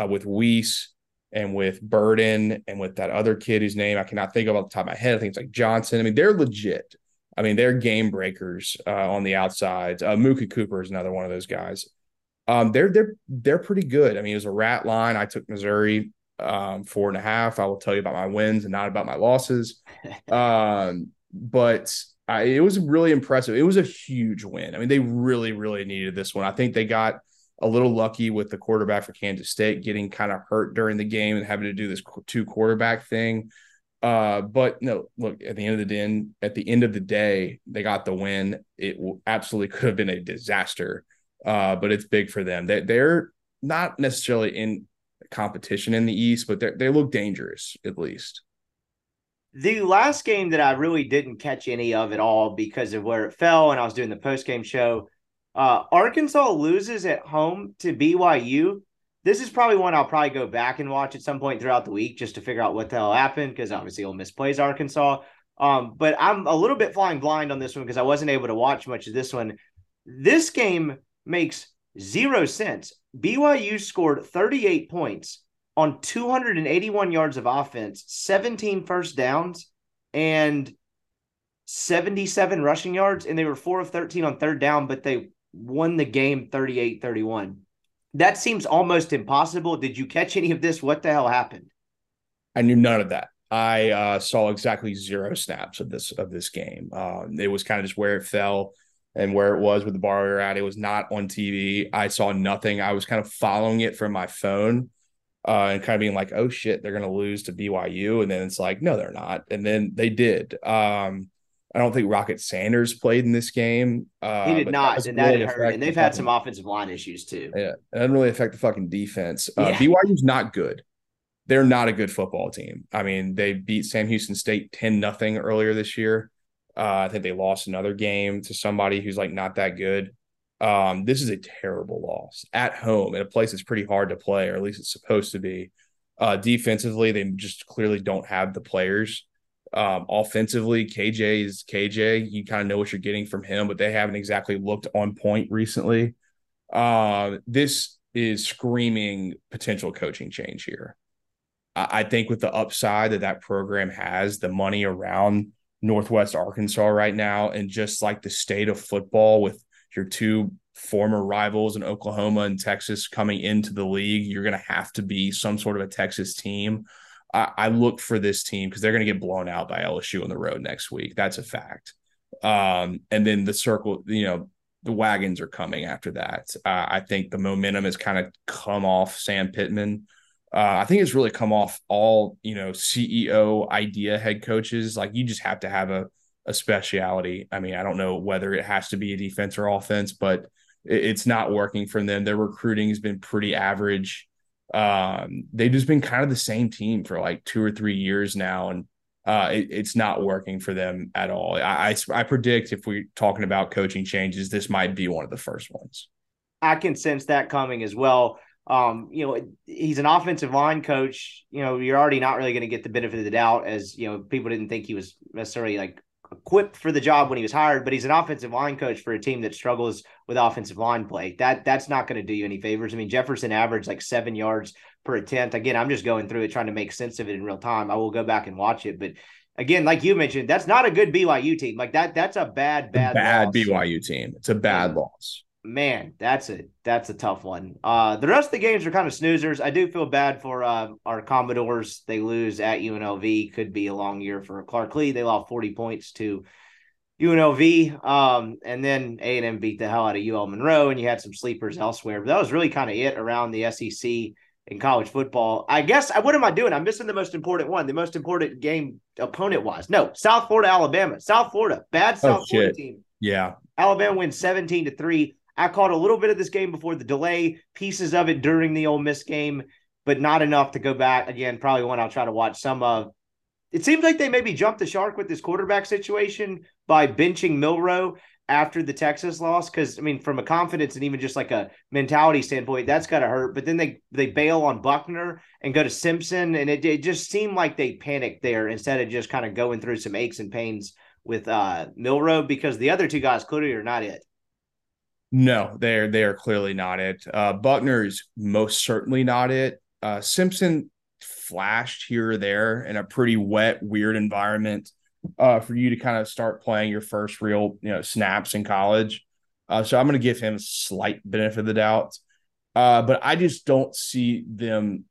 uh, with Wease and with Burden and with that other kid whose name I cannot think of off the top of my head. I think it's like Johnson. I mean, they're legit. I mean, they're game breakers uh, on the outside. Uh, Mookie Cooper is another one of those guys. Um, they're they're they're pretty good. I mean, it was a rat line. I took Missouri um, four and a half. I will tell you about my wins and not about my losses. um, but I, it was really impressive. It was a huge win. I mean, they really, really needed this one. I think they got a little lucky with the quarterback for Kansas State getting kind of hurt during the game and having to do this two quarterback thing. Uh, but no, look at the end of the day, at the end of the day, they got the win. It absolutely could have been a disaster, uh, but it's big for them. They, they're not necessarily in competition in the East, but they they look dangerous at least. The last game that I really didn't catch any of at all because of where it fell, and I was doing the post game show. Uh, Arkansas loses at home to BYU. This is probably one I'll probably go back and watch at some point throughout the week just to figure out what the hell happened because obviously Ole Miss plays Arkansas. Um, but I'm a little bit flying blind on this one because I wasn't able to watch much of this one. This game makes zero sense. BYU scored 38 points on 281 yards of offense, 17 first downs, and 77 rushing yards. And they were 4 of 13 on third down, but they won the game 38 31. That seems almost impossible. Did you catch any of this? What the hell happened? I knew none of that. I uh, saw exactly zero snaps of this of this game. Uh, it was kind of just where it fell and where it was with the bar we were at. It was not on TV. I saw nothing. I was kind of following it from my phone uh, and kind of being like, oh shit, they're going to lose to BYU. And then it's like, no, they're not. And then they did. Um, I don't think Rocket Sanders played in this game. Uh, he did not, and that hurt. And they've had fucking- some offensive line issues too. Yeah, it doesn't really affect the fucking defense. Uh, Yeah. BYU's not good. They're not a good football team. I mean, they beat Sam Houston State 10 nothing earlier this year. Uh, I think they lost another game to somebody who's like not that good. Um, this is a terrible loss at home in a place that's pretty hard to play, or at least it's supposed to be. Uh, defensively, they just clearly don't have the players. Um, offensively, KJ is KJ. You kind of know what you're getting from him, but they haven't exactly looked on point recently. Uh, this is screaming potential coaching change here. I, I think with the upside that that program has, the money around Northwest Arkansas right now, and just like the state of football with your two former rivals in Oklahoma and Texas coming into the league, you're going to have to be some sort of a Texas team. I, I look for this team because they're going to get blown out by LSU on the road next week. That's a fact. Um, and then the circle, you know, the wagons are coming after that. Uh, I think the momentum has kind of come off Sam Pittman. Uh, I think it's really come off all you know CEO idea head coaches. Like you just have to have a a speciality. I mean, I don't know whether it has to be a defense or offense, but it, it's not working for them. Their recruiting has been pretty average. Um, they've just been kind of the same team for like two or three years now, and uh, it, it's not working for them at all. I, I I predict if we're talking about coaching changes, this might be one of the first ones. I can sense that coming as well. Um, you know, he's an offensive line coach. You know, you're already not really going to get the benefit of the doubt as, you know, people didn't think he was necessarily like equipped for the job when he was hired, but he's an offensive line coach for a team that struggles with offensive line play. That that's not going to do you any favors. I mean, Jefferson averaged like seven yards per attempt. Again, I'm just going through it trying to make sense of it in real time. I will go back and watch it, but again, like you mentioned, that's not a good BYU team. Like that, that's a bad, bad, bad loss. BYU team. It's a bad loss. Man, that's a that's a tough one. Uh, the rest of the games are kind of snoozers. I do feel bad for uh, our Commodores. They lose at UNLV. Could be a long year for Clark Lea. They lost forty points to UNLV, um, and then A and M beat the hell out of UL Monroe. And you had some sleepers elsewhere, but that was really kind of it around the SEC in college football. I guess I what am I doing? I'm missing the most important one, the most important game opponent wise. No, South Florida, Alabama. South Florida, bad South Florida team. Yeah. Alabama wins 17 to 3. I caught a little bit of this game before the delay, pieces of it during the Ole Miss game, but not enough to go back. Again, probably one I'll try to watch some of. It seems like they maybe jumped the shark with this quarterback situation by benching Milroe after the Texas loss. Cause I mean, from a confidence and even just like a mentality standpoint, that's gotta hurt. But then they they bail on Buchner and go to Simpson. And it, it just seemed like they panicked there instead of just kind of going through some aches and pains with uh Milroe because the other two guys clearly are not it. No, they're they are clearly not it. Uh, Buchner is most certainly not it. Uh, Simpson flashed here or there in a pretty wet, weird environment uh, for you to kind of start playing your first real you know snaps in college. Uh, so I'm going to give him a slight benefit of the doubt. Uh, but I just don't see them.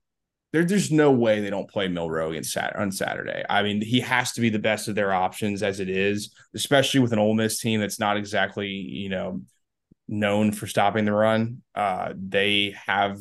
There, there's no way they don't play Milroe against Sat- on Saturday. I mean, he has to be the best of their options as it is, especially with an Ole Miss team that's not exactly you know known for stopping the run. Uh, they have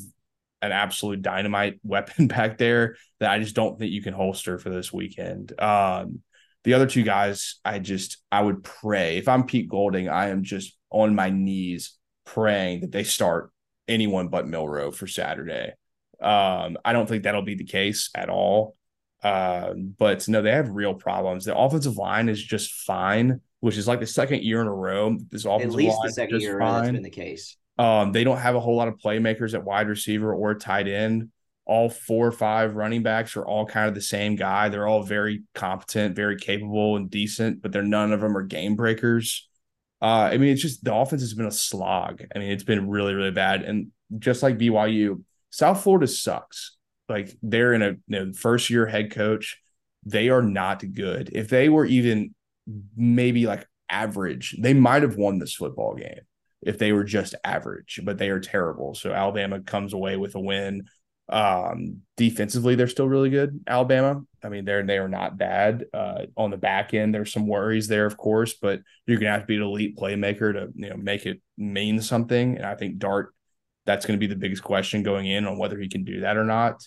an absolute dynamite weapon back there that I just don't think you can holster for this weekend. Um, the other two guys, I just I would pray if I'm Pete Golding, I am just on my knees praying that they start anyone but Milroe for Saturday. Um, I don't think that'll be the case at all. Uh, but no, they have real problems. The offensive line is just fine, which is like the second year in a row. This offensive At least the second year that's fine. been the case. Um, they don't have a whole lot of playmakers at wide receiver or tight end. All four or five running backs are all kind of the same guy. They're all very competent, very capable, and decent, but they're none of them are game breakers. Uh, I mean, it's just the offense has been a slog. I mean, it's been really, really bad. And just like BYU, South Florida sucks. Like they're in a you know, first year head coach. They are not good. If they were even maybe like average, they might have won this football game if they were just average, but they are terrible. So Alabama comes away with a win. Um, defensively, they're still really good. Alabama. I mean, they're they are not bad. Uh, on the back end, there's some worries there, of course, but you're gonna have to be an elite playmaker to you know make it mean something. And I think Dart, that's gonna be the biggest question going in on whether he can do that or not.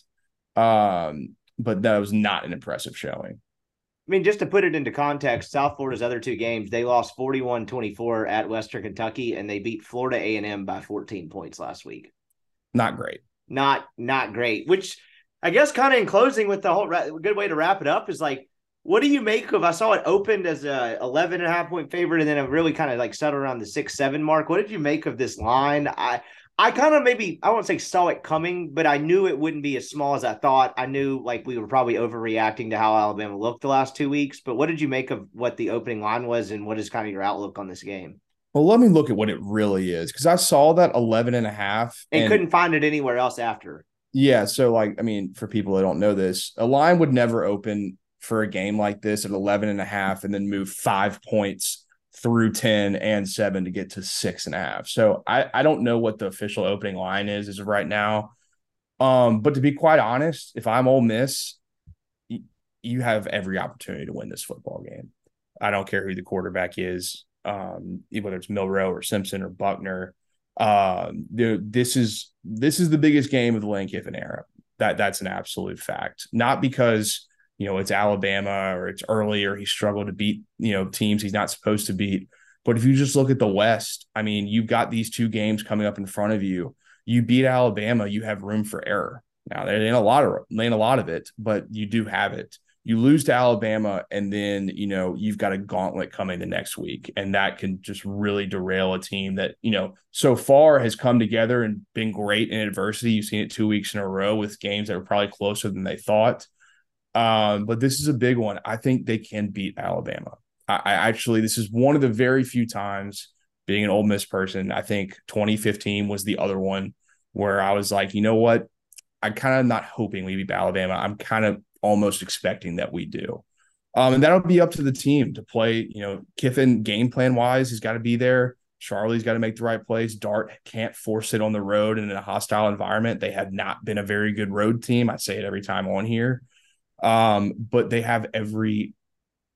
Um, but that was not an impressive showing. Mean, just to put it into context, South Florida's other two games, they lost 41-24 at Western Kentucky and they beat Florida A&M by 14 points last week. Not great. Not not great, which I guess kind of in closing with the whole good way to wrap it up is like what do you make of I saw it opened as a 11 and a half point favorite and then it really kind of like settled around the 6 7 mark. What did you make of this line? I I kind of maybe I won't say saw it coming, but I knew it wouldn't be as small as I thought. I knew like we were probably overreacting to how Alabama looked the last two weeks. But what did you make of what the opening line was, and what is kind of your outlook on this game? Well, let me look at what it really is because I saw that 11 and a half and, and couldn't find it anywhere else after. Yeah. So, like, I mean, for people that don't know this, a line would never open for a game like this at 11 and a half and then move five points through 10 and 7 to get to six and a half. So I, I don't know what the official opening line is as of right now. Um, but to be quite honest, if I'm Ole Miss, y- you have every opportunity to win this football game. I don't care who the quarterback is, um, whether it's Milroe or Simpson or Buchner. Um, this is this is the biggest game of the Lane Kiffin era. That that's an absolute fact. Not because you know, it's Alabama or it's early or he struggled to beat, you know, teams he's not supposed to beat. But if you just look at the West, I mean, you've got these two games coming up in front of you. You beat Alabama, you have room for error. Now there ain't a lot of ain't a lot of it, but you do have it. You lose to Alabama, and then you know you've got a gauntlet coming the next week, and that can just really derail a team that you know so far has come together and been great in adversity. You've seen it two weeks in a row with games that were probably closer than they thought. Um, but this is a big one. I think they can beat Alabama. I, I, actually, this is one of the very few times being an Ole Miss person. I think 2015 was the other one where I was like, you know what? I'm kind of not hoping we beat Alabama. I'm kind of almost expecting that we do. Um, and that'll be up to the team to play. You know, Kiffin game plan wise, he's got to be there. Charlie's got to make the right plays. Dart can't force it on the road and in a hostile environment. They have not been a very good road team. I say it every time on here. Um, but they have every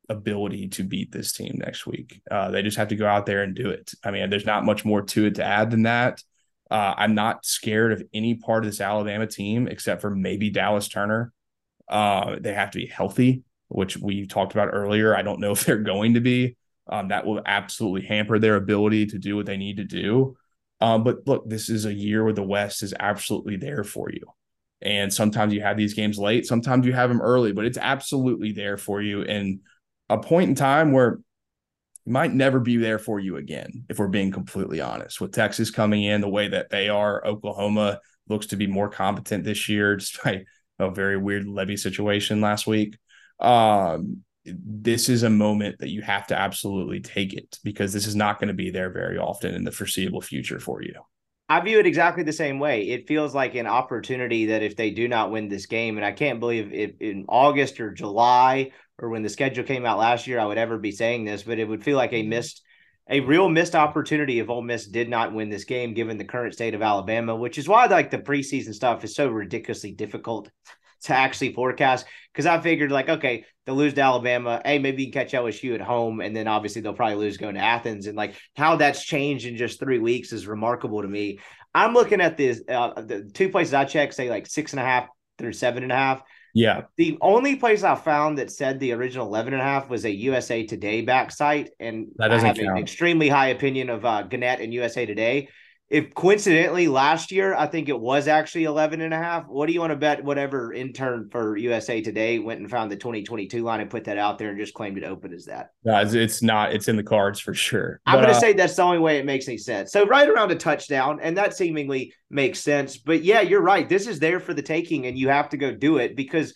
ability to beat this team next week. Uh, they just have to go out there and do it. I mean, there's not much more to it to add than that. Uh, I'm not scared of any part of this Alabama team except for maybe Dallas Turner. Uh, they have to be healthy, which we talked about earlier. I don't know if they're going to be. Um, that will absolutely hamper their ability to do what they need to do. Um, but look, this is a year where the West is absolutely there for you. And sometimes you have these games late, sometimes you have them early, but it's absolutely there for you. And a point in time where it might never be there for you again, if we're being completely honest. With Texas coming in the way that they are, Oklahoma looks to be more competent this year, despite a very weird levy situation last week. Um, this is a moment that you have to absolutely take it because this is not going to be there very often in the foreseeable future for you. I view it exactly the same way. It feels like an opportunity that if they do not win this game, and I can't believe if in August or July or when the schedule came out last year, I would ever be saying this, but it would feel like a mm-hmm. missed, a real missed opportunity if Ole Miss did not win this game, given the current state of Alabama, which is why like the preseason stuff is so ridiculously difficult to actually forecast because I figured like, okay, they'll lose to Alabama. Hey, maybe you can catch LSU at home, and then obviously they'll probably lose going to Athens. And like how that's changed in just three weeks is remarkable to me. I'm looking at this. Uh, the two places I checked say like six and a half through seven and a half. Yeah. The only place I found that said the original 11 and a half was a USA Today back site. And that doesn't I have count. an extremely high opinion of uh, Gannett and USA Today if coincidentally last year i think it was actually 11 and a half. What do you want to bet whatever intern for usa today went and found the 2022 line and put that out there and just claimed it open as that? No it's not it's in the cards for sure. I'm going to uh, say that's the only way it makes any sense. So right around a touchdown and that seemingly makes sense. But yeah you're right. This is there for the taking and you have to go do it because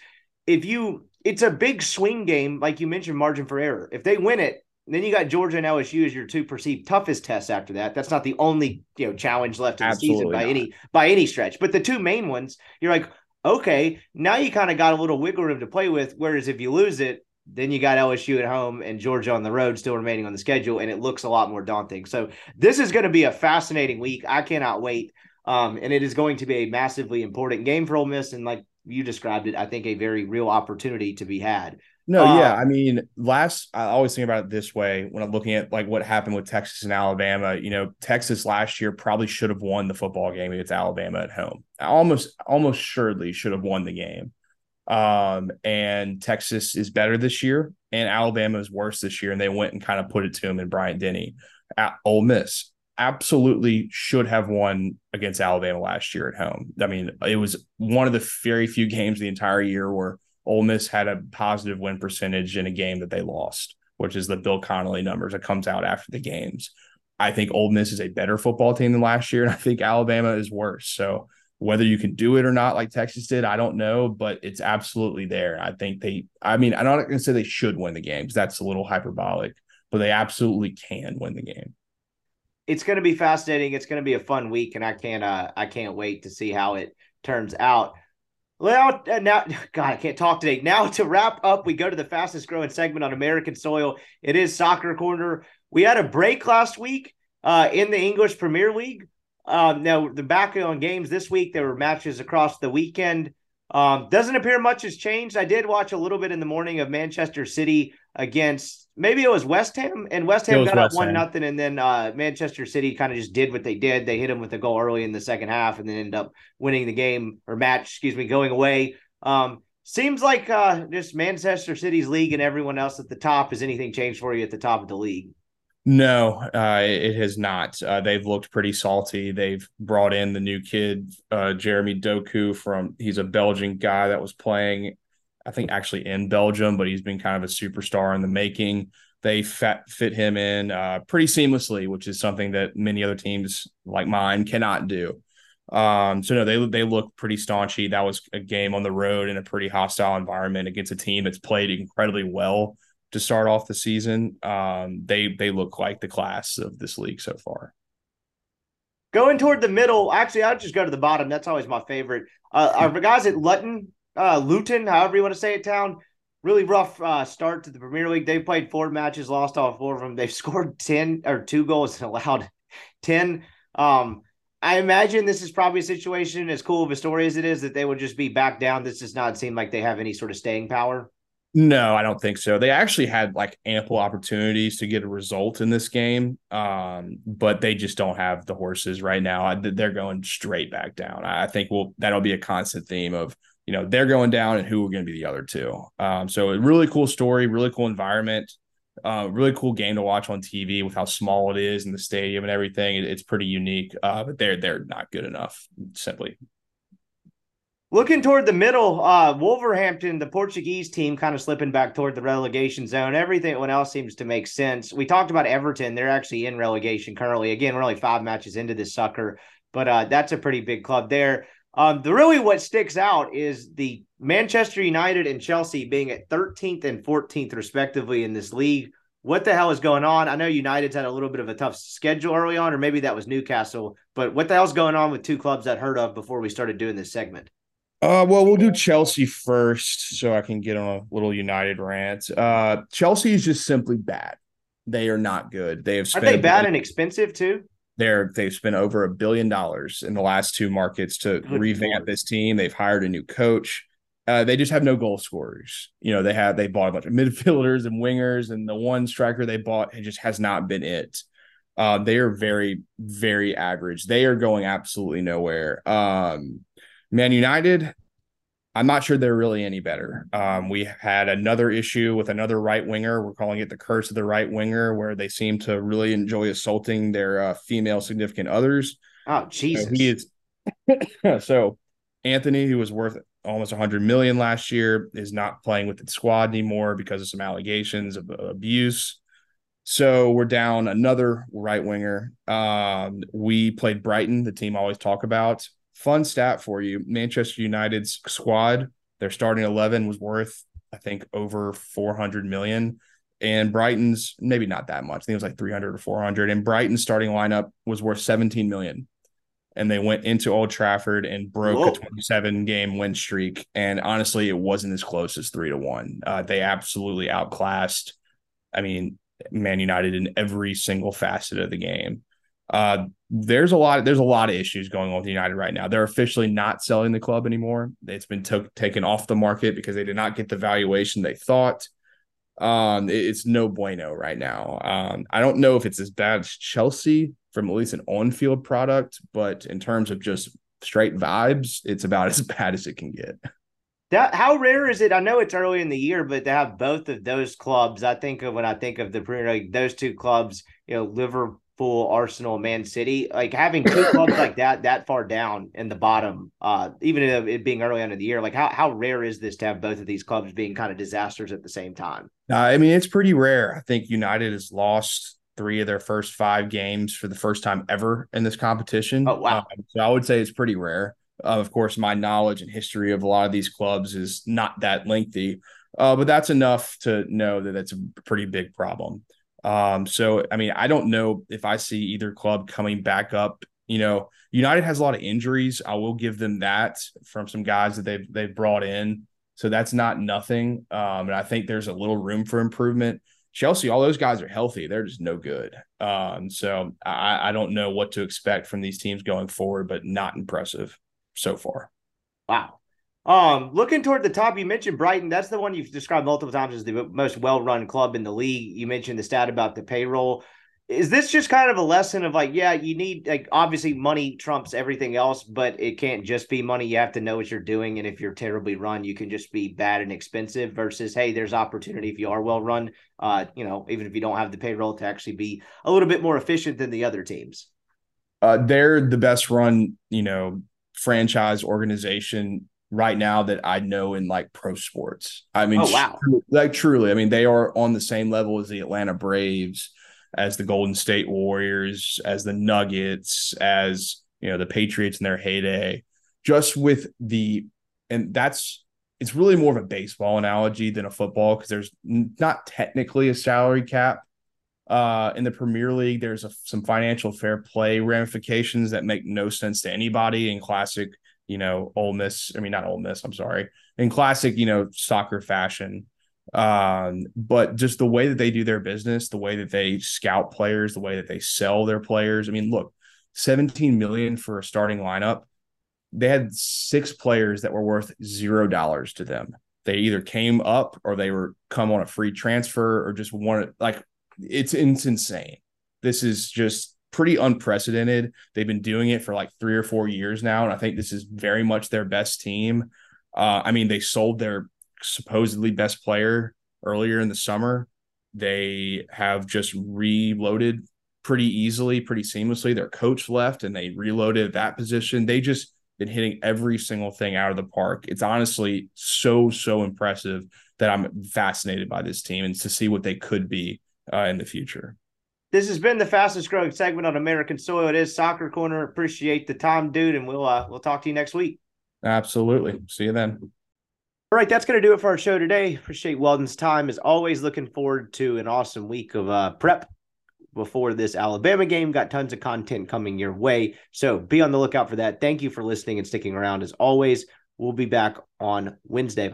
if you it's a big swing game like you mentioned margin for error. If they win it and then you got Georgia and LSU as your two perceived toughest tests after that. That's not the only you know challenge left in the season by not. any by any stretch. But the two main ones, you're like, okay, now you kind of got a little wiggle room to play with. Whereas if you lose it, then you got LSU at home and Georgia on the road still remaining on the schedule, and it looks a lot more daunting. So this is going to be a fascinating week. I cannot wait. Um, and it is going to be a massively important game for Ole Miss, and like you described it, I think a very real opportunity to be had. No, uh, yeah. I mean, last I always think about it this way when I'm looking at like what happened with Texas and Alabama. You know, Texas last year probably should have won the football game against Alabama at home. Almost, almost surely should have won the game. Um, and Texas is better this year. and Alabama is worse this year, and they went and kind of put it to him in Bryant Denny. At Ole Miss absolutely should have won against Alabama last year at home. I mean, it was one of the very few games the entire year where Ole Miss had a positive win percentage in a game that they lost, which is the Bill Connelly numbers that comes out after the games. I think Ole Miss is a better football team than last year, and I think Alabama is worse. So whether you can do it or not, like Texas did, I don't know, but it's absolutely there. I think they, I mean, I'm not going to say they should win the games. That's a little hyperbolic, but they absolutely can win the game. It's going to be fascinating. It's going to be a fun week, and I can't, uh, I can't wait to see how it turns out. Well, uh, now, God, I can't talk today. Now, to wrap up, we go to the fastest growing segment on American soil. It is Soccer Corner. We had a break last week uh, in the English Premier League. Um, now the back on games this week, there were matches across the weekend. Um, doesn't appear much has changed. I did watch a little bit in the morning of Manchester City against maybe it was West Ham, and West Ham got West up one nothing, and then uh, Manchester City kind of just did what they did. They hit them with a goal early in the second half, and then ended up winning the game or match, excuse me, going away. Um, seems like uh, just Manchester City's league and everyone else at the top. Has anything changed for you at the top of the league? No, uh, it has not. Uh, they've looked pretty salty. They've brought in the new kid, uh, Jeremy Doku from. He's a Belgian guy that was playing, I think, actually in Belgium, but he's been kind of a superstar in the making. They fat, fit him in uh, pretty seamlessly, which is something that many other teams like mine cannot do. Um, so no, they they look pretty staunchy. That was a game on the road in a pretty hostile environment against a team that's played incredibly well to start off the season. Um, they they look like the class of this league so far. Going toward the middle, actually, I'll just go to the bottom. That's always my favorite. Uh, our guys at Luton, uh, Luton, however you want to say it, town, really rough uh, start to the Premier League. They played four matches, lost all four of them. They've scored ten or two goals and allowed ten. Um, I imagine this is probably a situation as cool of a story as it is that they would just be back down. This does not seem like they have any sort of staying power. No, I don't think so. They actually had like ample opportunities to get a result in this game, um, but they just don't have the horses right now. They're going straight back down. I think we'll that'll be a constant theme of you know they're going down and who are going to be the other two. Um, so a really cool story, really cool environment, uh, really cool game to watch on TV with how small it is in the stadium and everything. It, it's pretty unique, uh, but they're they're not good enough simply. Looking toward the middle, uh, Wolverhampton, the Portuguese team, kind of slipping back toward the relegation zone. Everything else seems to make sense. We talked about Everton; they're actually in relegation currently. Again, we're only five matches into this sucker, but uh, that's a pretty big club there. Um, the really what sticks out is the Manchester United and Chelsea being at 13th and 14th respectively in this league. What the hell is going on? I know United's had a little bit of a tough schedule early on, or maybe that was Newcastle. But what the hell's going on with two clubs I'd heard of before we started doing this segment? Uh, well, we'll do Chelsea first, so I can get on a little United rant. Uh, Chelsea is just simply bad. They are not good. They have spent. Are they bad and expensive too? They're they've spent over a billion dollars in the last two markets to good revamp Lord. this team. They've hired a new coach. Uh, they just have no goal scorers. You know, they have they bought a bunch of midfielders and wingers, and the one striker they bought it just has not been it. Uh, they are very, very average. They are going absolutely nowhere. Um, Man United, I'm not sure they're really any better. Um, we had another issue with another right winger. We're calling it the curse of the right winger, where they seem to really enjoy assaulting their uh, female significant others. Oh, Jesus. So he is. so Antony, who was worth almost 100 million last year, is not playing with the squad anymore because of some allegations of abuse. So we're down another right winger. Um, we played Brighton, the team I always talk about. Fun stat for you Manchester United's squad, their starting 11 was worth, I think, over 400 million. And Brighton's maybe not that much. I think it was like 300 or 400. And Brighton's starting lineup was worth 17 million. And they went into Old Trafford and broke Whoa. a 27 game win streak. And honestly, it wasn't as close as three to one. Uh, they absolutely outclassed, I mean, Man United in every single facet of the game. Uh, there's a lot. There's a lot of issues going on with United right now. They're officially not selling the club anymore. It's been t- taken off the market because they did not get the valuation they thought. Um, it, it's no bueno right now. Um, I don't know if it's as bad as Chelsea from at least an on-field product, but in terms of just straight vibes, it's about as bad as it can get. That how rare is it? I know it's early in the year, but to have both of those clubs, I think of when I think of the Premier League, those two clubs, you know, Liverpool, Arsenal, Man City, like having two clubs like that that far down in the bottom, uh, even it being early on in the year, like how how rare is this to have both of these clubs being kind of disasters at the same time? Uh, I mean, it's pretty rare. I think United has lost three of their first five games for the first time ever in this competition. Oh wow! Um, so I would say it's pretty rare. Uh, of course, my knowledge and history of a lot of these clubs is not that lengthy, uh, but that's enough to know that it's a pretty big problem. Um, so, I mean, I don't know if I see either club coming back up. You know, United has a lot of injuries. I will give them that from some guys that they've they've brought in. So that's not nothing. Um, and I think there's a little room for improvement. Chelsea, all those guys are healthy. They're just no good. Um, so I, I don't know what to expect from these teams going forward, but not impressive so far. Wow. Um, looking toward the top, you mentioned Brighton. That's the one you've described multiple times as the most well-run club in the league. You mentioned the stat about the payroll. Is this just kind of a lesson of like, yeah, you need like obviously money trumps everything else, but it can't just be money. You have to know what you're doing, and if you're terribly run, you can just be bad and expensive. Versus, hey, there's opportunity if you are well run. Uh, you know, even if you don't have the payroll to actually be a little bit more efficient than the other teams. Uh, they're the best run, you know, franchise organization right now that I know in like pro sports. I mean, oh, wow. like truly, I mean, they are on the same level as the Atlanta Braves, as the Golden State Warriors, as the Nuggets, as you know, the Patriots in their heyday. Just with the, and that's it's really more of a baseball analogy than a football because there's not technically a salary cap uh, in the Premier League, there's a, some financial fair play ramifications that make no sense to anybody in classic, you know, Ole Miss. I mean, not Ole Miss. I'm sorry, in classic, you know, soccer fashion. Um, but just the way that they do their business, the way that they scout players, the way that they sell their players. I mean, look, 17 million for a starting lineup. They had six players that were worth zero dollars to them. They either came up or they were come on a free transfer or just wanted like it's, it's insane. This is just pretty unprecedented. They've been doing it for like three or four years now, and I think this is very much their best team. Uh, I mean, they sold their supposedly best player earlier in the summer. They have just reloaded pretty easily, pretty seamlessly. Their coach left and they reloaded that position. They just been hitting every single thing out of the park. It's honestly so, so impressive that I'm fascinated by this team and to see what they could be uh, in the future. This has been the fastest growing segment on American soil. It is Soccer Corner. Appreciate the time, dude, and we'll uh, we'll talk to you next week. Absolutely. See you then. All right, that's going to do it for our show today. Appreciate Weldon's time. As always, looking forward to an awesome week of uh, prep before this Alabama game. Got tons of content coming your way. So be on the lookout for that. Thank you for listening and sticking around. As always, we'll be back on Wednesday.